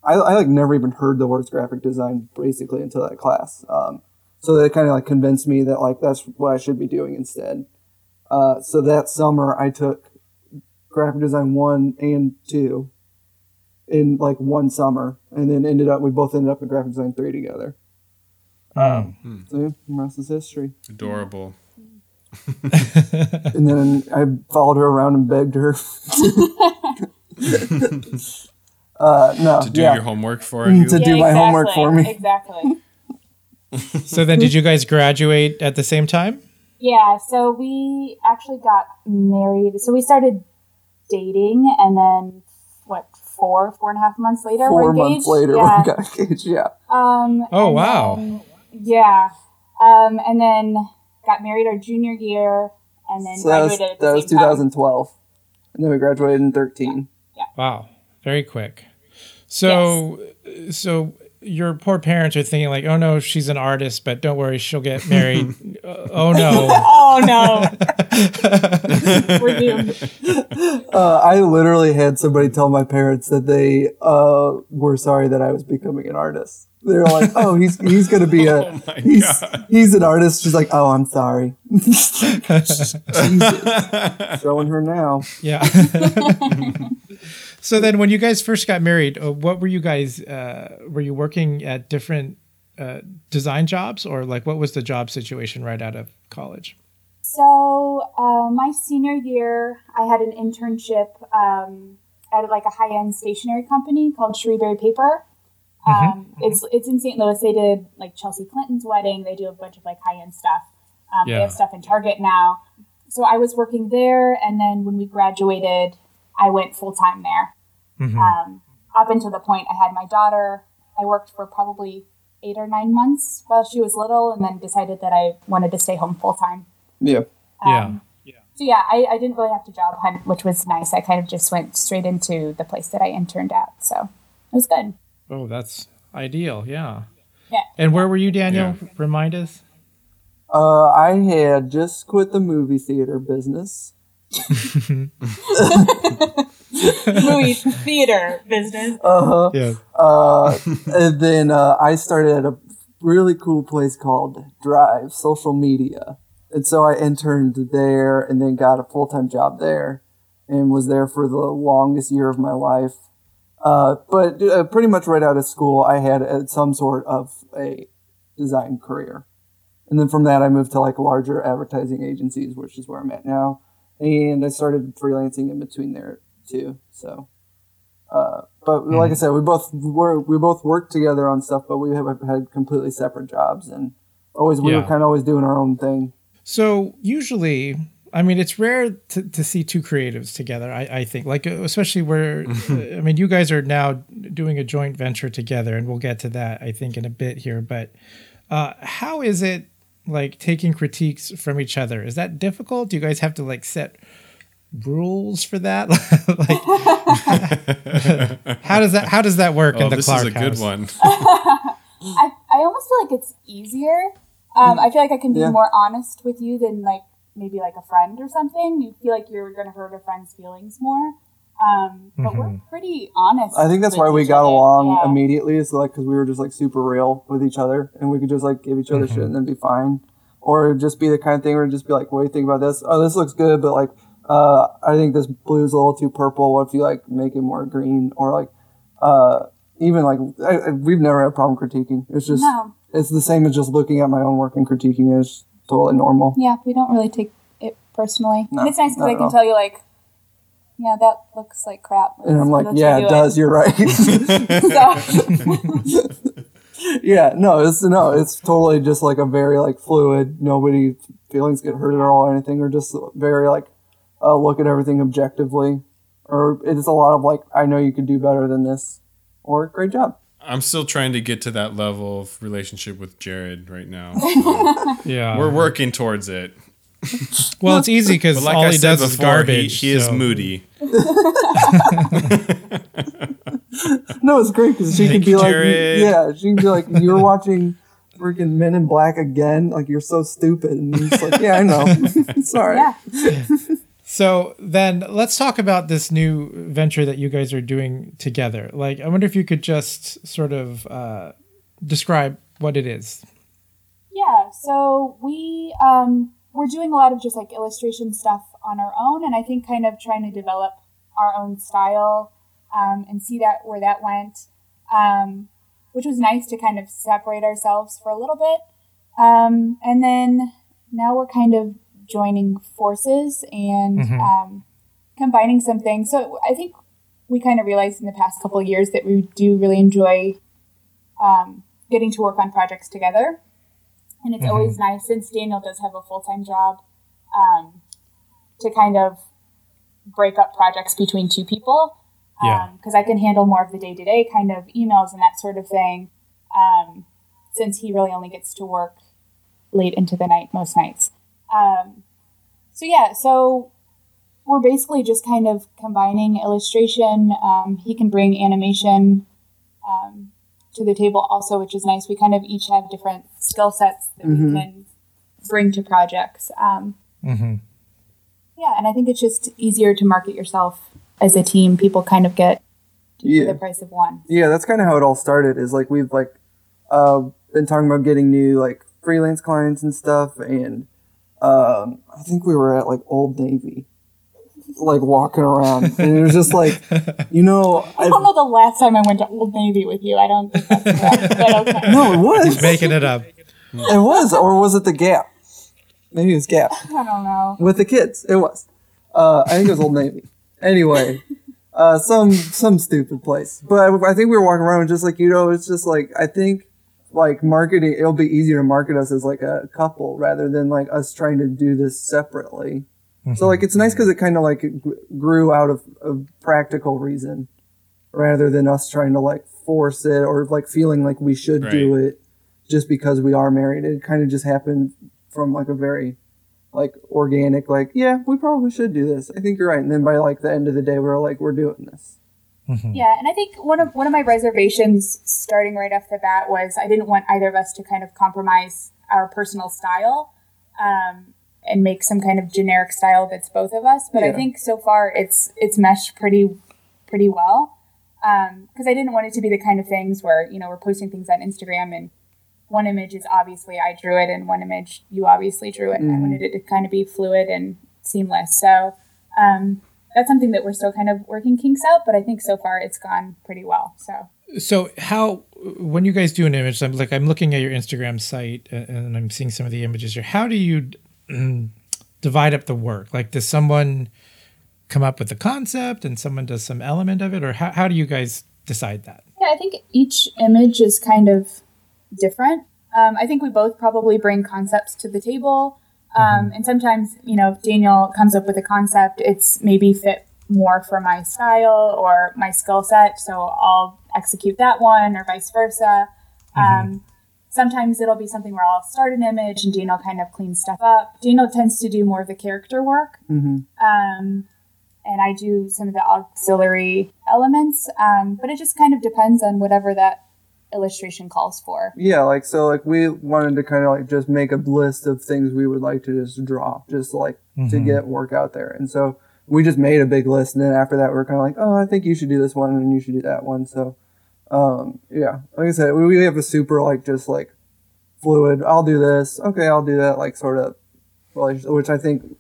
I, I like never even heard the words graphic design basically until that class. Um, so that kind of like convinced me that like that's what I should be doing instead. Uh, so that summer I took graphic design one and two in like one summer, and then ended up we both ended up in graphic design three together. Um, So yeah, the rest is history. Adorable. And then I followed her around and begged her. uh, no, To do yeah. your homework for Mm, you. to- do my homework for me. Exactly. so then, did you guys graduate at the same time? Yeah, so we actually got married. So we started dating, and then what? Four, four and a half months later, Four we're engaged. months later, yeah. we got engaged. Yeah. Um, Oh, wow. then- yeah. Um, and then got married our junior year, and then So that was, at the that was same time. 2012. And then we graduated in 13. Yeah. Wow, very quick. So, so your poor parents are thinking like, "Oh no, she's an artist, but don't worry, she'll get married." Uh, oh no. Oh no. Uh, I literally had somebody tell my parents that they uh, were sorry that I was becoming an artist. They were like, "Oh, he's he's gonna be a Oh he's God. he's an artist." She's like, "Oh, I'm sorry." Jesus. Showing her now. Yeah. So then, when you guys first got married, uh, what were you guys? Uh, were you working at different uh, design jobs, or like what was the job situation right out of college? So uh, my senior year, I had an internship um, at like a high end stationery company called Shrewsbury Paper. Um, It's it's in St. Louis. They did like Chelsea Clinton's wedding. They do a bunch of like high end stuff. Um, Yeah. They have stuff in Target now. So I was working there, and then when we graduated, I went full time there. Mhm. Um, up until the point I had my daughter, I worked for probably eight or nine months while she was little, and then decided that I wanted to stay home full time. Yeah. Yeah. Um, So yeah, I, I didn't really have to job hunt, which was nice. I kind of just went straight into the place that I interned at, so it was good. Oh, that's ideal. Yeah. Yeah. And where were you, Daniel? Remind us. Uh, I had just quit the movie theater business. Movie theater business. Uh huh. Yeah. Uh, and then uh, I started at a really cool place called Drive Social Media. And so I interned there and then got a full time job there and was there for the longest year of my life. Uh, but uh, pretty much right out of school, I had uh, some sort of a design career. And then from that, I moved to like larger advertising agencies, which is where I'm at now. And I started freelancing in between there too. So, uh, but like I said, we both were we both worked together on stuff, but we have had completely separate jobs, and always we were kind of always doing our own thing. So usually, I mean, it's rare to, to see two creatives together. I, I think, like uh, especially where, uh, I mean, you guys are now doing a joint venture together, and we'll get to that I think in a bit here. But uh, how is it like taking critiques from each other? Is that difficult? Do you guys have to like set rules for that? like, how does that how does that work Oh, in the this Clark is a good house? one. I, I almost feel like it's easier. Um, I feel like I can be Yeah. more honest with you than like maybe like a friend or something. You feel like you're going to hurt a friend's feelings more. Um, but we're pretty honest. I think that's why we got other. along Yeah. immediately. Is like because we were just like super real with each other, and we could just like give each other shit and then be fine. Or just be the kind of thing where it'd just be like, "What do you think about this? Oh, this looks good, but like, uh, I think this blue is a little too purple. What if you like make it more green?" Or like, uh, even like I, I- we've never had a problem critiquing. It's just No. it's the same as just looking at my own work and critiquing it. It's totally normal. Yeah, we don't really take it personally. No, and it's nice because not I can all. tell you like, yeah, that looks like crap. And I'm like, yeah, it does. You're right. Yeah, no, it's no, it's totally just like a very like fluid. Nobody feelings get hurt at all or anything, or just very like uh, look at everything objectively. Or it's a lot of like, I know you could do better than this, or great job. I'm still trying to get to that level of relationship with Jared right now. Yeah. We're working towards it. well, it's easy because But like all I he said does is before, he, garbage. he is so- moody. No, it's great because she Thank could be you, like, yeah, she can be like, you're watching freaking Men in Black again. Like you're so stupid, and it's like, yeah, I know. Sorry. yeah. So then let's talk about this new venture that you guys are doing together. Like, I wonder if you could just sort of uh, describe what it is. Yeah, so we um, we're doing a lot of just like illustration stuff on our own, and I think kind of trying to develop our own style um, and see that where that went, um, which was nice to kind of separate ourselves for a little bit, um, and then now we're kind of joining forces and Mhm. um, combining some things. So I think we kind of realized in the past couple of years that we do really enjoy um, getting to work on projects together and it's Mhm. always nice since Daniel does have a full time job um, to kind of break up projects between two people. Yeah. Because I can handle more of the day to day kind of emails and that sort of thing. Um, since he really only gets to work late into the night most nights. Um, so yeah, so we're basically just kind of combining illustration. Um, he can bring animation um, to the table also, which is nice. We kind of each have different skill sets that Mhm. we can bring to projects. Um, Mm-hmm. yeah, and I think it's just easier to market yourself as a team. People kind of get Yeah. the price of one. Yeah, that's kind of how it all started. Is like we've like uh, been talking about getting new like freelance clients and stuff, and um, I think we were at like Old Navy, like walking around, and it was just like, you know, I I don't know the last time I went to Old Navy with you. I don't think that's correct, but okay. no, it was, Making it up. it was, or was it the Gap? Maybe it was Gap I don't know. with the kids. It was. Uh, I think it was Old Navy. Anyway, uh, some some stupid place. But I, I think we were walking around just like you know, it's just like I think like marketing. It'll be easier to market us as like a couple rather than like us trying to do this separately. So like it's nice because it kind of like grew out of a practical reason rather than us trying to like force it or like feeling like we should do it just because we are married. It kind of just happened from like a very like organic, like, yeah, we probably should do this. I think you're right. And then by like the end of the day, we're like, we're doing this. Mhm. Yeah, and I think one of one of my reservations starting right off the bat was I didn't want either of us to kind of compromise our personal style um, and make some kind of generic style that's both of us. But I think so far it's it's meshed pretty pretty well because I didn't want it to be the kind of things where you know we're posting things on Instagram and one image is obviously I drew it and one image you obviously drew it. And I wanted it to kind of be fluid and seamless. So. Um, that's something that we're still kind of working kinks out, but I think so far it's gone pretty well. So So how when you guys do an image, I'm like I'm looking at your Instagram site and, and I'm seeing some of the images here. How do you mm, divide up the work? Like, does someone come up with the concept and someone does some element of it, or how how do you guys decide that? yeah, I think each image is kind of different. Um, I think we both probably bring concepts to the table, um, and sometimes you know if Daniel comes up with a concept, it's maybe fit more for my style or my skill set, so I'll execute that one, or vice versa. Um, sometimes it'll be something where I'll start an image and Daniel kind of cleans stuff up. Daniel tends to do more of the character work, Mm-hmm. um, and I do some of the auxiliary elements. Um, but it just kind of depends on whatever that illustration calls for. Yeah, like so, like we wanted to kind of like just make a list of things we would like to just draw, just like to Mhm. get work out there. And so we just made a big list, and then after that, we are kind of like, oh, I think you should do this one, and you should do that one. So, um, yeah, like I said, we, we have a super like just like fluid. I'll do this. Okay, I'll do that. Like sort of, which I think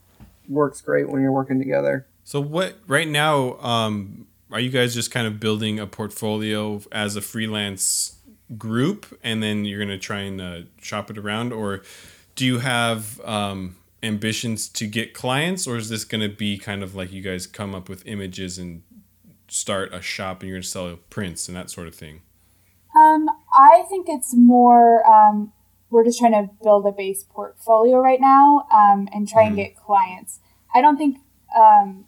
works great when you're working together. So what right now um are you guys just kind of building a portfolio as a freelance group and then you're going to try and uh, shop it around or do you have um ambitions to get clients, or is this going to be kind of like you guys come up with images and start a shop and you're going to sell prints and that sort of thing? Um, I think it's more. Um, we're just trying to build a base portfolio right now um, and try and get clients. I don't think um,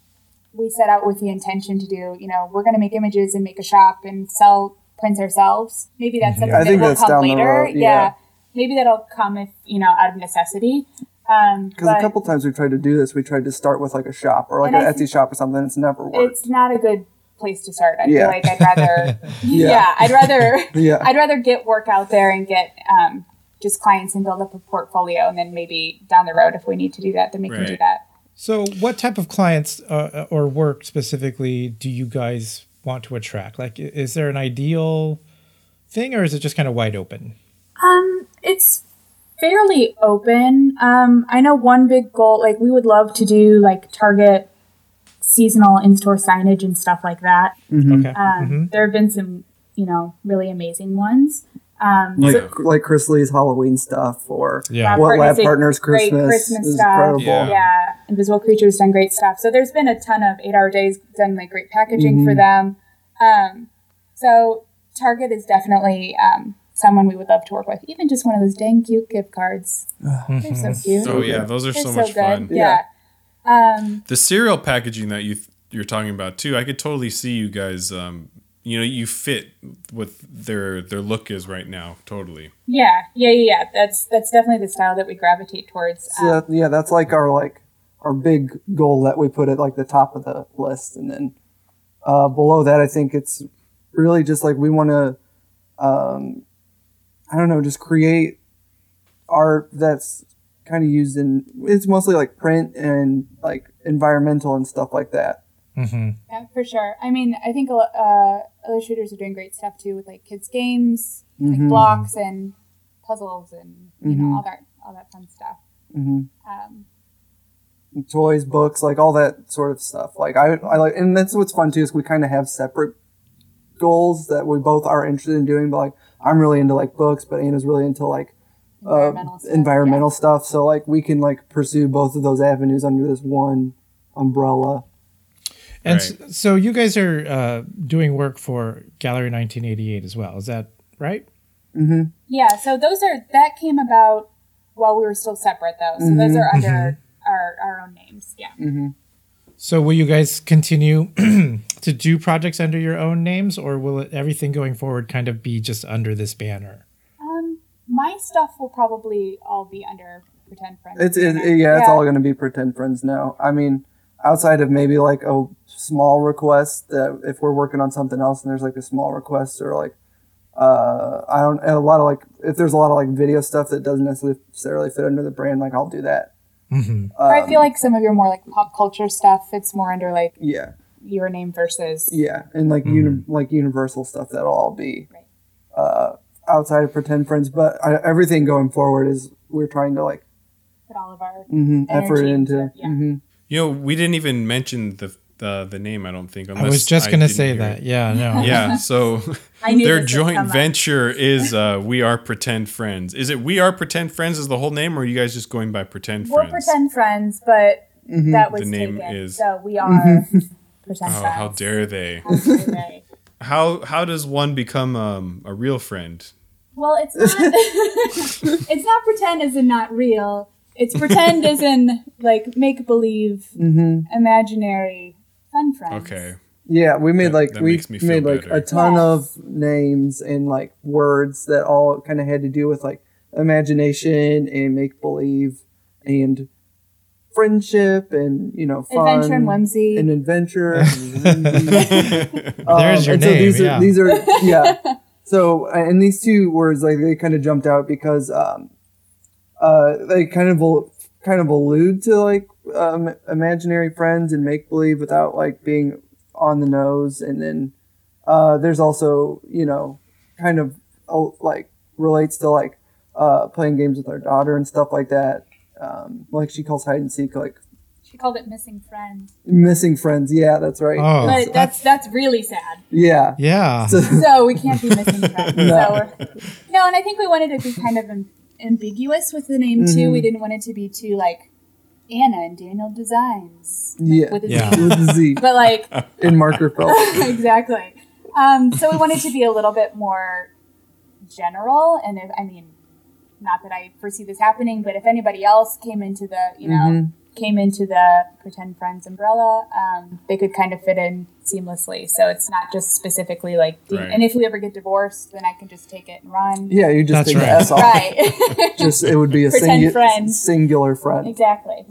we set out with the intention to do. You know, we're going to make images and make a shop and sell prints ourselves. Maybe that's something I think that will come later. road, yeah. maybe that'll come if you know out of necessity. Um, Because a couple times we've tried to do this, we tried to start with like a shop or like an Etsy shop or something. It's never worked. it's not a good place to start. I Yeah. feel like I'd rather, Yeah. yeah. I'd rather, Yeah. I'd rather get work out there and get um, just clients and build up a portfolio, and then maybe down the road, if we need to do that, then we can do that. So, what type of clients uh, or work specifically do you guys want to attract? Like, is there an ideal thing, or is it just kind of wide open? Um, it's fairly open. Um, I know one big goal, like we would love to do like target seasonal in-store signage and stuff like that. Okay. Um, There have been some, you know, really amazing ones. Um, like so- like Chris Lee's Halloween stuff or Yeah. what Partners Lab did Partners great Christmas, Christmas stuff. incredible. Yeah. yeah, Invisible Creatures done great stuff. So there's been a ton of eight hour days done like great packaging for them. Um, so Target is definitely um, someone we would love to work with. Even just one of those dang cute gift cards. They're so cute. Oh yeah, those are They're so, so, much good. fun. Yeah. Um, The cereal packaging that you you're talking about too, I could totally see you guys. Um, you know, you fit what their their look is right now. Totally. yeah, yeah, yeah, yeah. That's that's definitely the style that we gravitate towards. So Um, that, yeah, that's like our like our big goal that we put at like the top of the list, and then uh, below that, I think it's really just like we want to, um, I don't know, just create art that's kind of used in. It's mostly like print and like environmental and stuff like that. Mm-hmm. Yeah, for sure. I mean, I think uh, illustrators are doing great stuff too with like kids games, like Mhm. blocks and puzzles, and you Mhm. know all that all that fun stuff. hmm Um, toys, books, like all that sort of stuff. Like I, I like, and that's what's fun too is we kind of have separate goals that we both are interested in doing. But like I'm really into like books, but Anna's really into like uh, environmental stuff. environmental stuff. So like we can like pursue both of those avenues under this one umbrella. And Right. so, you guys are uh, doing work for Gallery 1988 as well. Is that right? hmm Yeah. Yeah. So those are that came about while we were still separate though. So those Mhm. are under our our own names. Yeah. hmm So, will you guys continue to do projects under your own names, or will it, everything going forward kind of be just under this banner? Um, my stuff will probably all be under pretend friends. It's it, banner. yeah, it's all going to be pretend friends now. I mean, outside of maybe like a small request that if we're working on something else and there's like a small request or like uh I don't a lot of like if there's a lot of like video stuff that doesn't necessarily fit under the brand, like I'll do that. hmm Or I Um, feel like some of your more like pop culture stuff, it's more under like yeah, your name versus yeah, and like uni- like universal stuff that'll all be Right. uh outside of pretend friends, but I, everything going forward is we're trying to like put all of our mhm, effort into. into- yeah. mhm. You know, we didn't even mention the the, the name. I don't think. I was just going to say that. it. Yeah, no. Yeah. So their this would come joint venture is uh, We Are Pretend Friends. Is it We Are Pretend Friends is the whole name, or are you guys just going by Pretend We're Friends? pretend friends, but Mhm. that was The name taken. is- So we are pretend Oh, friends. how dare they? How dare they? How how does one become um, a real friend? Well, it's not. it's not pretend as in not real. It's pretend as in like make believe, Mhm. imaginary, fun friends. Okay. Yeah, we made That- like that we makes me feel made like better. a ton Yes. of names and like words that all kind of had to do with like imagination and make believe and friendship and you know fun Adventure and whimsy. and adventure. and whimsy. Um, There's your and so name, these yeah. are these are yeah. So and these two words like they kind of jumped out because um, uh, they kind of kind of allude to like um, imaginary friends and make believe without like being on the nose. And then uh, there's also you know kind of uh, like relates to like uh, playing games with our daughter and stuff like that. Um, like she calls hide and seek like she called it missing friends. missing friends. Yeah, that's right. Oh, but that's that's really sad. Yeah. yeah. So, So we can't be missing friends. No. So no, and I think we wanted to be kind of am- ambiguous with the name too. Mhm. We didn't want it to be too like Anna and Daniel Designs. Yeah. With a Z. Yeah. With a Z But like in marker felt. exactly. Um, so we wanted to be a little bit more general, and if I mean, not that I foresee this happening, but if anybody else came into the, you know, Mhm. came into the pretend friends umbrella, um, they could kind of fit in seamlessly. So it's not just specifically like, Right. and if we ever get divorced, then I can just take it and run. Yeah, you just That's take the right. S off. Right. Just it would be a Pretend singu- friend. singular friend. exactly.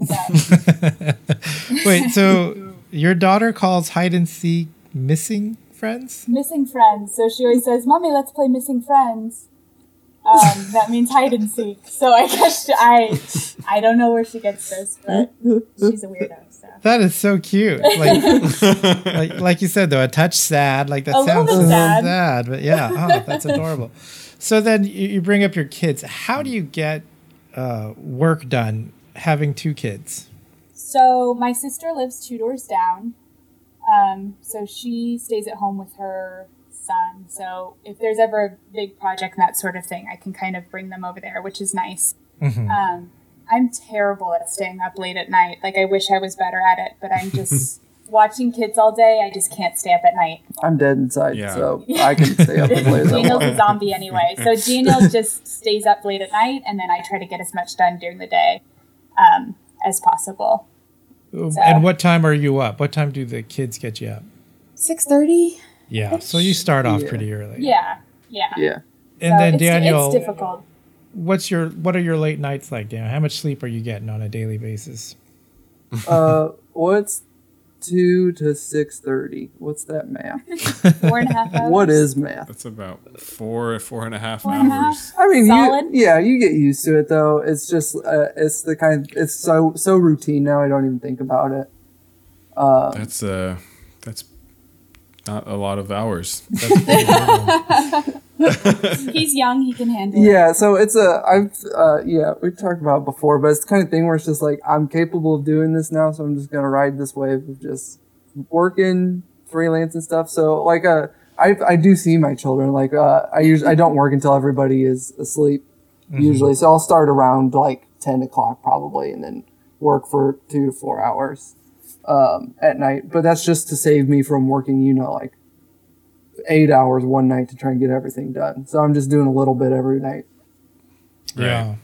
So, Wait, so your daughter calls hide and seek missing friends? missing friends. So she always says, "Mommy, let's play missing friends." Um, that means hide and seek. So I guess she- I, I don't know where she gets this, but she's a weirdo. So That is so cute. Like, like, like you said, though, a touch sad. Like that A little sounds bit so sad. sad, but yeah, oh, that's adorable. So then you, you bring up your kids. How do you get uh, work done having two kids? So my sister lives two doors down. Um, so she stays at home with her son. So if there's ever a big project and that sort of thing, I can kind of bring them over there, which is nice. Mhm. Um, I'm terrible at staying up late at night. Like I wish I was better at it, but I'm just watching kids all day. I just can't stay up at night. I'm dead inside, Yeah. so I can stay up as late as I Daniel's a zombie anyway. So Daniel just stays up late at night, and then I try to get as much done during the day um, as possible. And what time are you up? What time do the kids get you up? Six thirty. Yeah, so you start off Yeah. pretty early. Yeah, yeah. Yeah. And So then it's, Daniel, it's difficult. what's your what are your late nights like, Daniel? How much sleep are you getting on a daily basis? Uh, what's two to six thirty? What's that math? Four and a half hours. What is math? That's about four, four and a half Four and a hours. half? I mean, Solid? you, yeah, you get used to it though. It's just, uh, it's the kind, it's so so routine now. I don't even think about it. Uh, That's uh, that's not a lot of hours. That's pretty good. He's young. He can handle it. yeah, so it's a, I've, uh, yeah, we talked about it before, but it's the kind of thing where it's just like I'm capable of doing this now, so I'm just gonna ride this wave of just working freelance and stuff. So like, uh, I I do see my children. Like, uh, I usually I don't work until everybody is asleep. Usually, so I'll start around like ten o'clock probably, and then work for two to four hours um, at night. But that's just to save me from working, you know, like eight hours one night to try and get everything done. So I'm just doing a little bit every night. Yeah.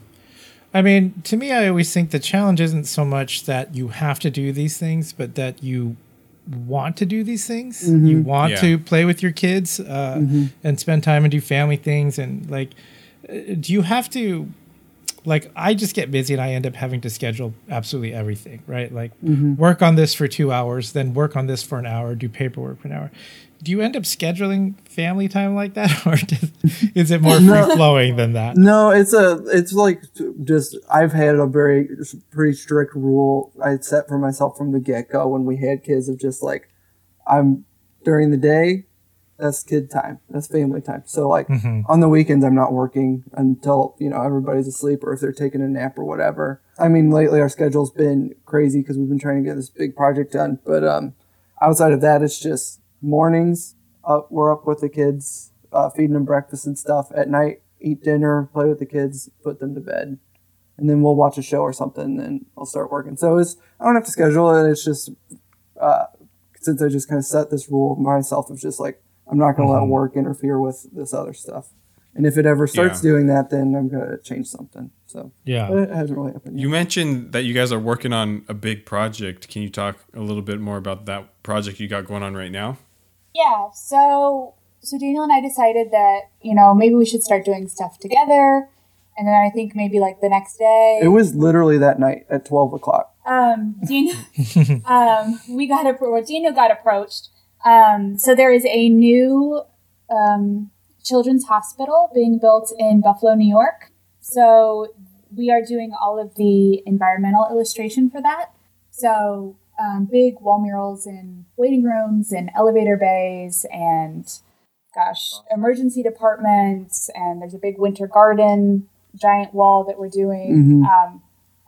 I mean, to me, I always think the challenge isn't so much that you have to do these things, but that you want to do these things. You want Yeah. to play with your kids uh, and spend time and do family things. And like, uh, do you have to, like, I just get busy and I end up having to schedule absolutely everything, right? Like, mm-hmm. work on this for two hours, then work on this for an hour, do paperwork for an hour. Do you end up scheduling family time like that, or does, is it more free flowing than that? No, it's a it's like just I've had a very pretty strict rule I set for myself from the get go when we had kids of just like I'm during the day that's kid time. That's family time. So like on the weekends I'm not working until you know everybody's asleep or if they're taking a nap or whatever. I mean lately our schedule's been crazy because we've been trying to get this big project done, but um outside of that it's just mornings up we're up with the kids uh, feeding them breakfast and stuff at night eat dinner play with the kids put them to bed. And then we'll watch a show or something and i'll start working. So it's i don't have to schedule it. It's just uh, since i just kind of set this rule myself of just like i'm not going to let work interfere with this other stuff and if it ever starts Yeah. doing that then i'm going to change something so Yeah. but it hasn't really happened yet. You mentioned that you guys are working on a big project. Can you talk a little bit more about that project you got going on right now? Yeah, so so Daniel and I decided that you know maybe we should start doing stuff together, and then I think maybe like the next day, it was literally that night at 12 o'clock um, Daniel, um, we got appro- well, Daniel got approached. Um, so there is a new um, children's hospital being built in Buffalo, New York. So we are doing all of the environmental illustration for that. So um, big wall murals in waiting rooms and elevator bays and gosh, emergency departments. And there's a big winter garden, giant wall that we're doing. Um,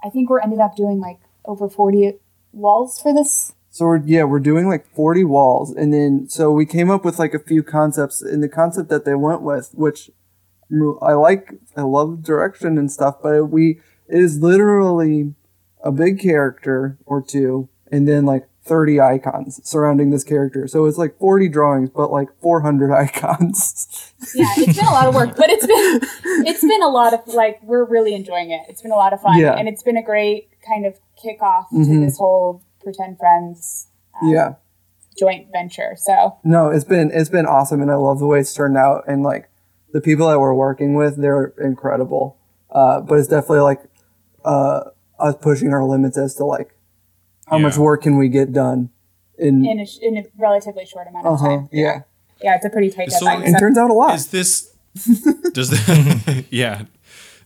I think we're ended up doing like over 40 walls for this. So we're yeah, we're doing like 40 walls and then so we came up with like a few concepts and the concept that they went with which I like I love direction and stuff, but we it is literally a big character or two, and then like 30 icons surrounding this character. So it's like 40 drawings, but like 400 icons. yeah, it's been a lot of work, but it's been it's been a lot of like we're really enjoying it. It's been a lot of fun, Yeah. and it's been a great kind of kickoff Mhm. to this whole pretend friends um, yeah. joint venture. So No, it's been it's been awesome, and I love the way it's turned out. And like the people that we're working with, they're incredible. Uh, but it's definitely like uh, us pushing our limits as to like how much work can we get done. In, in a, in a relatively short amount of uh huh, time, yeah, yeah, it's a pretty tight So- deadline. and So- turns out a lot. Is this does the, yeah?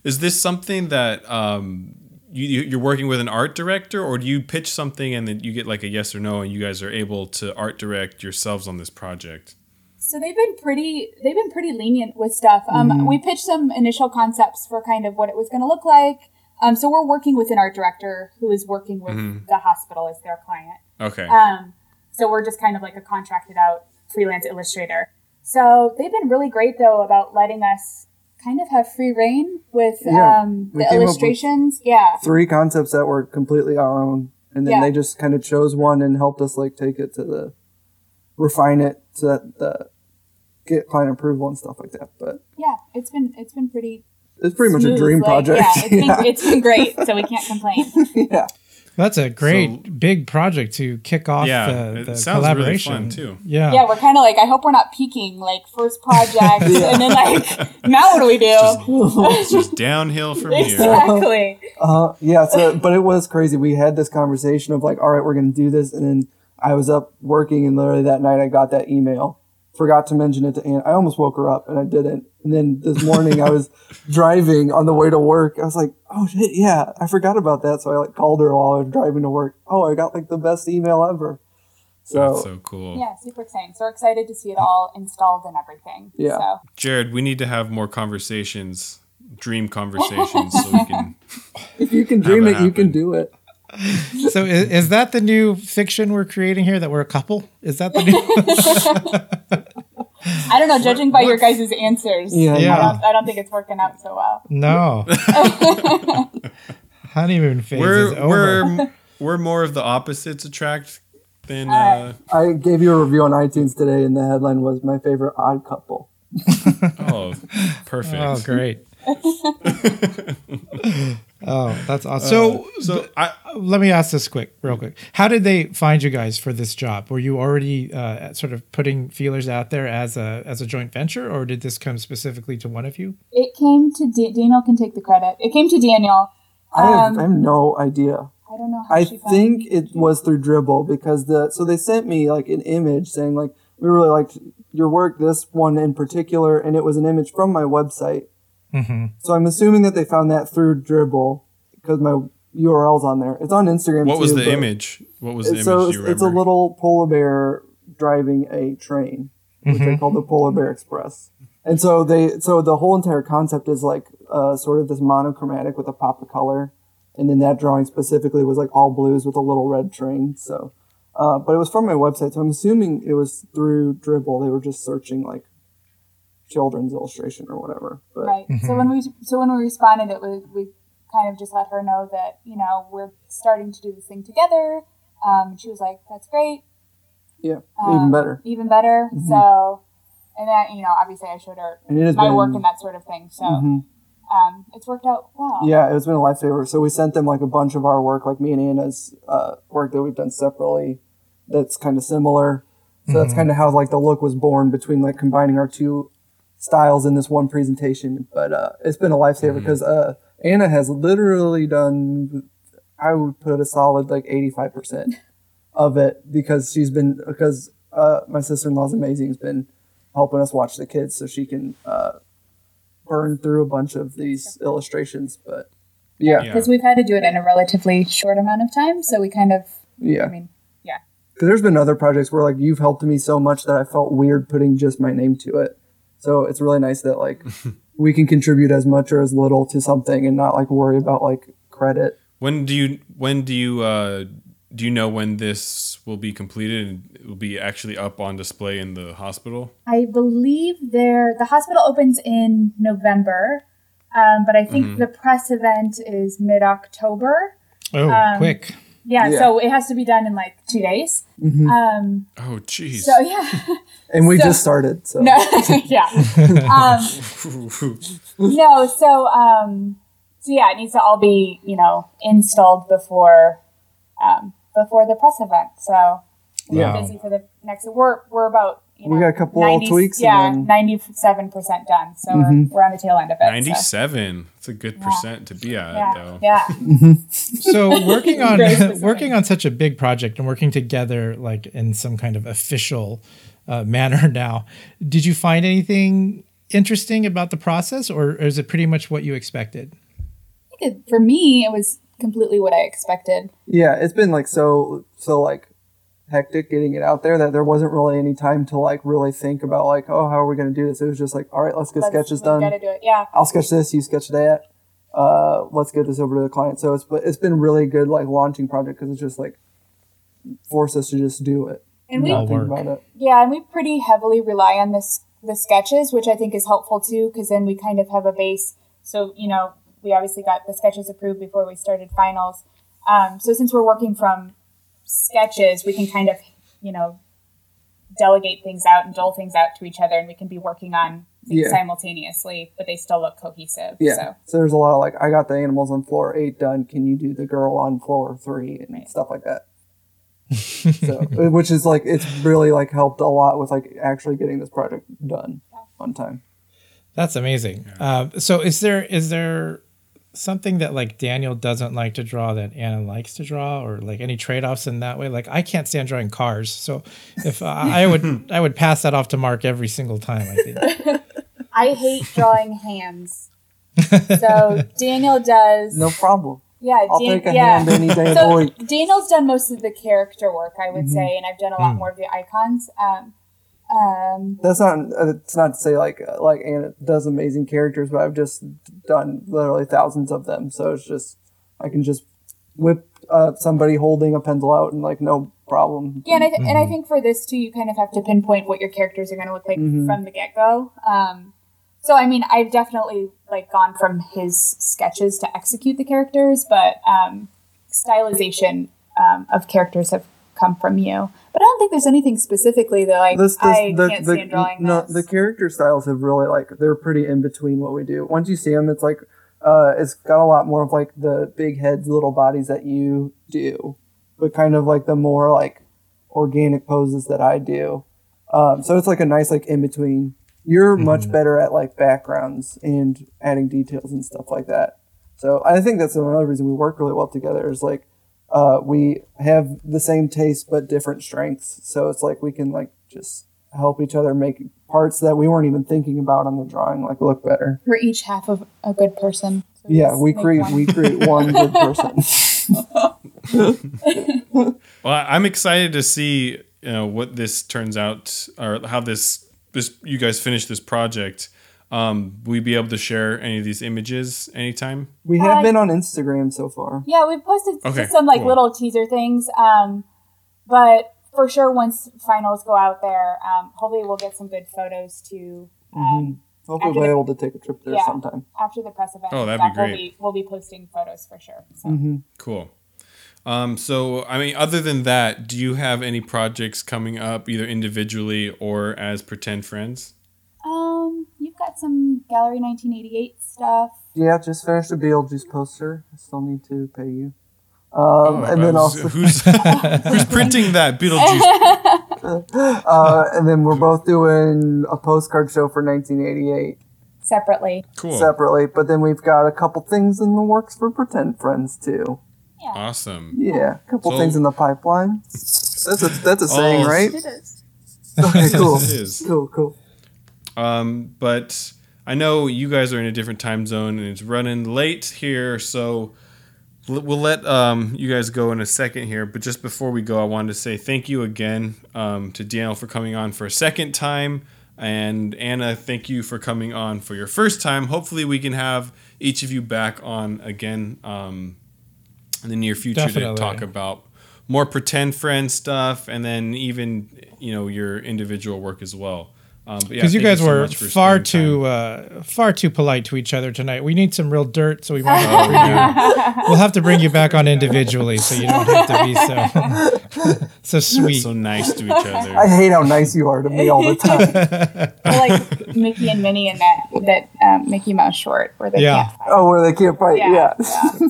Is this something that um you you- you're working with an art director, or do you pitch something and then you get like a yes or no, and you guys are able to art direct yourselves on this project? So they've been pretty they've been pretty lenient with stuff. Um, Mm-hmm. We pitched some initial concepts for kind of what it was going to look like. Um, so we're working with an art director who is working with Mm-hmm. the hospital as their client. Okay. Um, so we're just kind of like a contracted out freelance illustrator. So they've been really great though about letting us kind of have free reign with Yeah, um, the illustrations. Yeah. Three concepts that were completely our own, and then Yeah. they just kind of chose one and helped us like take it to the refine it so that the get client approval and stuff like that. But Yeah. It's been it's been pretty it's pretty much a dream like, project. Yeah, it's been, it's been great. So we can't complain. yeah. That's a great So- big project to kick off Yeah, the, it the sounds really collaboration. fun, too. Yeah. yeah, we're kind of like, I hope we're not peaking, like first project, and then like, now what do we do? It's just downhill from here. exactly. Uh, yeah. So, but it was crazy. We had this conversation of like, all right, we're going to do this. And then I was up working and literally that night I got that email. Forgot to mention it to Anne. I almost woke her up and I didn't. And then this morning I was driving on the way to work. I was like, oh shit, yeah, I forgot about that. So I like called her while I was driving to work. Oh, I got like the best email ever. So, That's so cool. Yeah, super exciting. So we're excited to see it all installed and everything. Yeah. So Jared, we need to have more conversations, dream conversations, so we can. if you can dream it it, you can do it. So is, is that the new fiction we're creating here? That we're a couple? Is that the new? I don't know. Judging by your guys' answers, Yeah. I, don't, I don't think it's working out so well. no. Honeymoon phase is We're over. we're we're more of the opposites attract than. Uh, I gave you a review on iTunes today and the headline was my favorite odd couple. oh, perfect. oh, great. Oh, that's awesome. So, So I let me ask this quick, real quick. How did they find you guys for this job? Were you already uh, sort of putting feelers out there as a as a joint venture, or did this come specifically to one of you? It came to Da- Daniel. Can take the credit. It came to Daniel. I have, Um, I have no idea. I don't know how I think it was through Dribbble because the so they sent me like an image saying like we really liked your work, this one in particular, and it was an image from my website. Mm-hmm. So I'm assuming that they found that through Dribbble because my URL's on there. It's on Instagram. what was the image? What was the It's, image? so it's, a little polar bear driving a train, which I call the Polar Bear Express. And so they so the whole entire concept is like uh, sort of this monochromatic with a pop of color, and then that drawing specifically was like all blues with a little red train. So, uh, but it was from my website, so I'm assuming it was through Dribbble. They were just searching like children's illustration or whatever. But Right. So when we so when we responded, it was we kind of just let her know that you know we're starting to do this thing together. Um, she was like, "That's great, yeah, Um, even better. even better." So, and then you know, obviously, I showed her And it has my been, work and that sort of thing. So, Mhm. um, it's worked out well. Yeah, it's been a lifesaver. So we sent them like a bunch of our work, like me and Anna's uh, work that we've done separately. That's kind of similar. So that's kind of how like the look was born between like combining our two styles in this one presentation. But uh, it's been a lifesaver because uh, Anna has literally done, I would put a solid like eighty five percent of it because she's been because uh, my sister in law's amazing has been helping us watch the kids so she can uh, burn through a bunch of these illustrations. But yeah, Yeah. Because we've had to do it in a relatively short amount of time, so we kind of, yeah. I mean, yeah, Because there's been other projects where like you've helped me so much that I felt weird putting just my name to it. So it's really nice that like we can contribute as much or as little to something and not like worry about like credit. When do you when do you uh do you know when this will be completed and it will be actually up on display in the hospital? I believe there the hospital opens in November, um, but I think Mm-hmm. the press event is mid October. Oh, Um, quick. Yeah, Yeah. so it has to be done in like two days. Mhm. Um, Oh, jeez. so yeah, and we so- just started. So no, yeah. Um, no, so um, so yeah, it needs to all be you know installed before um, before the press event. So we're Wow. busy for the next. We're we're about you know, We got a couple little tweaks Yeah, ninety seven percent done. So Mhm. we're, we're on the tail end of it. so- 97. That's a good percent to be at, Yeah, though. yeah. So working on working on such a big project and working together like in some kind of official uh, manner now, did you find anything interesting about the process, or is it pretty much what you expected? It- For me, it was completely what I expected. yeah, it's been like so so like hectic getting it out there that there wasn't really any time to like really think about like oh how are we going to do this. It was just like all right, let's get Let's- sketches done. Gotta do it. Yeah. I'll sketch this, you sketch that. Uh, let's get this over to the client. So it's but it's been really good like launching project because it's just like forced us to just do it. And we think work. about it. Yeah, and we pretty heavily rely on this the sketches, which I think is helpful too, because then we kind of have a base. So you know, we obviously got the sketches approved before we started finals. Um, so since we're working from sketches, we can kind of you know delegate things out and dole things out to each other, and we can be working on things Yeah. simultaneously, but they still look cohesive. Yeah. So So. there's a lot of like I got the animals on floor eight done. Can you do the girl on floor three and Right. stuff like that? so which is like it's really like helped a lot with like actually getting this project done on time. That's amazing. Uh, so is there is there something that like Daniel doesn't like to draw that Anna likes to draw, or like any trade offs in that way? Like I can't stand drawing cars, so if uh, I would I would pass that off to Mark every single time. I think. I hate drawing hands. So Daniel does. No problem. Yeah, I'll Dan- take a yeah. hand any day So. Daniel's done most of the character work, I would Mhm. say, and I've done a lot more of the icons. Um, um, That's not. uh, It's not to say like uh, like Anna does amazing characters, but I've just done literally thousands of them. So it's just I can just whip uh, somebody holding a pencil out and like no problem. yeah, and I, th- and I think for this too, you kind of have to pinpoint what your characters are going to look like Mhm. from the get go. Um, so I mean, I've definitely like gone from his sketches to execute the characters, but um, stylization um, of characters have come from you. But I don't think there's anything specifically that like this, this I the, can't the, stand drawing. no, this. the character styles have really like they're pretty in between what we do. Once you see them, it's like uh, it's got a lot more of like the big heads, little bodies that you do, but kind of like the more like organic poses that I do. Um, so it's like a nice like in between. You're much better at like backgrounds and adding details and stuff like that. So I think that's another reason we work really well together. Is like uh, we have the same taste but different strengths. So it's like we can like just help each other make parts that we weren't even thinking about on the drawing like look better. We're each half of a good person. So Yeah, we create one. we create one good person. Well, I'm excited to see you know what this turns out or how this this you guys finish this project. Um, we be able to share any of these images anytime? We have Uh, been on Instagram so far. Yeah, we've posted Okay, just some like cool. little teaser things. Um, but for sure, once finals go out there, um, hopefully we'll get some good photos too. Um, Hopefully After we'll be able to take a trip there Yeah. sometime. After the press event, Oh, that'd and be great. We'll be, we'll be posting photos for sure. So. Mm-hmm. Cool. Um, so, I mean, other than that, do you have any projects coming up, either individually or as pretend friends? Um, you've got some Gallery 1988 stuff. Yeah, just finished a Beetlejuice poster. I still need to pay you. Um, and then also, who's who's printing that Beetlejuice? uh, and then we're both doing a postcard show for 1988 Separately, Cool, separately. But then we've got a couple things in the works for Pretend Friends too. yeah, awesome. Yeah, a couple So- things in the pipeline. That's a that's a saying, Oh, right? it is. Okay, cool, It is. cool, cool. Um, but I know you guys are in a different time zone and it's running late here, so we'll let um, you guys go in a second here. But just before we go, I wanted to say thank you again um, to Daniel for coming on for a second time. And Anna, thank you for coming on for your first time. Hopefully, we can have each of you back on again um, in the near future Definitely. to talk about more pretend friend stuff and then even you know your individual work as well Um, but yeah, Because you thank guys so were far too uh, far too polite to each other tonight. We need some real dirt, so we might have to bring you, we'll have to bring you back on individually, so you don't have to be so so sweet. so nice to each other. I hate how nice you are to me all the time. Like Mickey and Minnie in that that um, Mickey Mouse short where they Yeah. can't fight. oh, where they can't fight. Yeah. Yeah.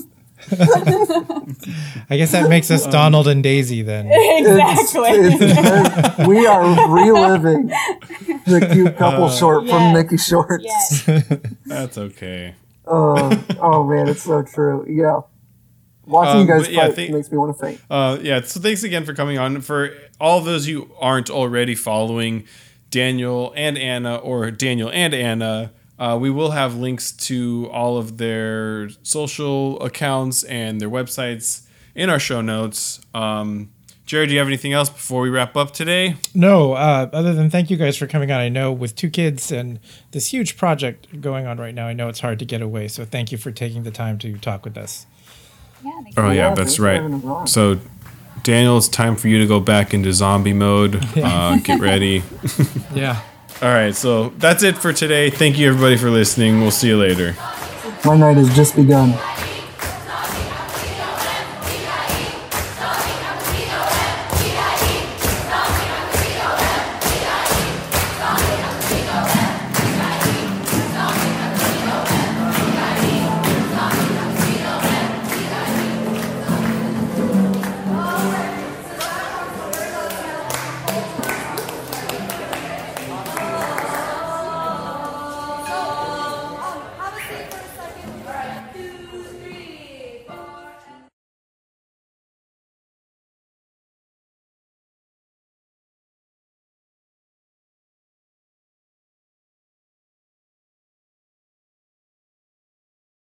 I guess that makes us Donald and Daisy then. exactly. It's very- we are reliving the cute couple short from Yes. Mickey Shorts. yes. That's okay. Oh, oh man, it's so true. Yeah. Watching Um, you guys yeah, fight think- makes me want to faint. Uh, yeah, so thanks again for coming on. For all of those who aren't already following Daniel and Anna, or Daniel and Anna, uh, we will have links to all of their social accounts and their websites in our show notes. Um, Jared, do you have anything else before we wrap up today? No, uh, other than thank you guys for coming on. I know with two kids and this huge project going on right now, I know it's hard to get away. So thank you for taking the time to talk with us. Yeah, Oh yeah, Yeah, that's right. having us on. So, Daniel, it's time for you to go back into zombie mode. Uh, get ready. Yeah. All right, so that's it for today. Thank you everybody for listening. We'll see you later. My night has just begun.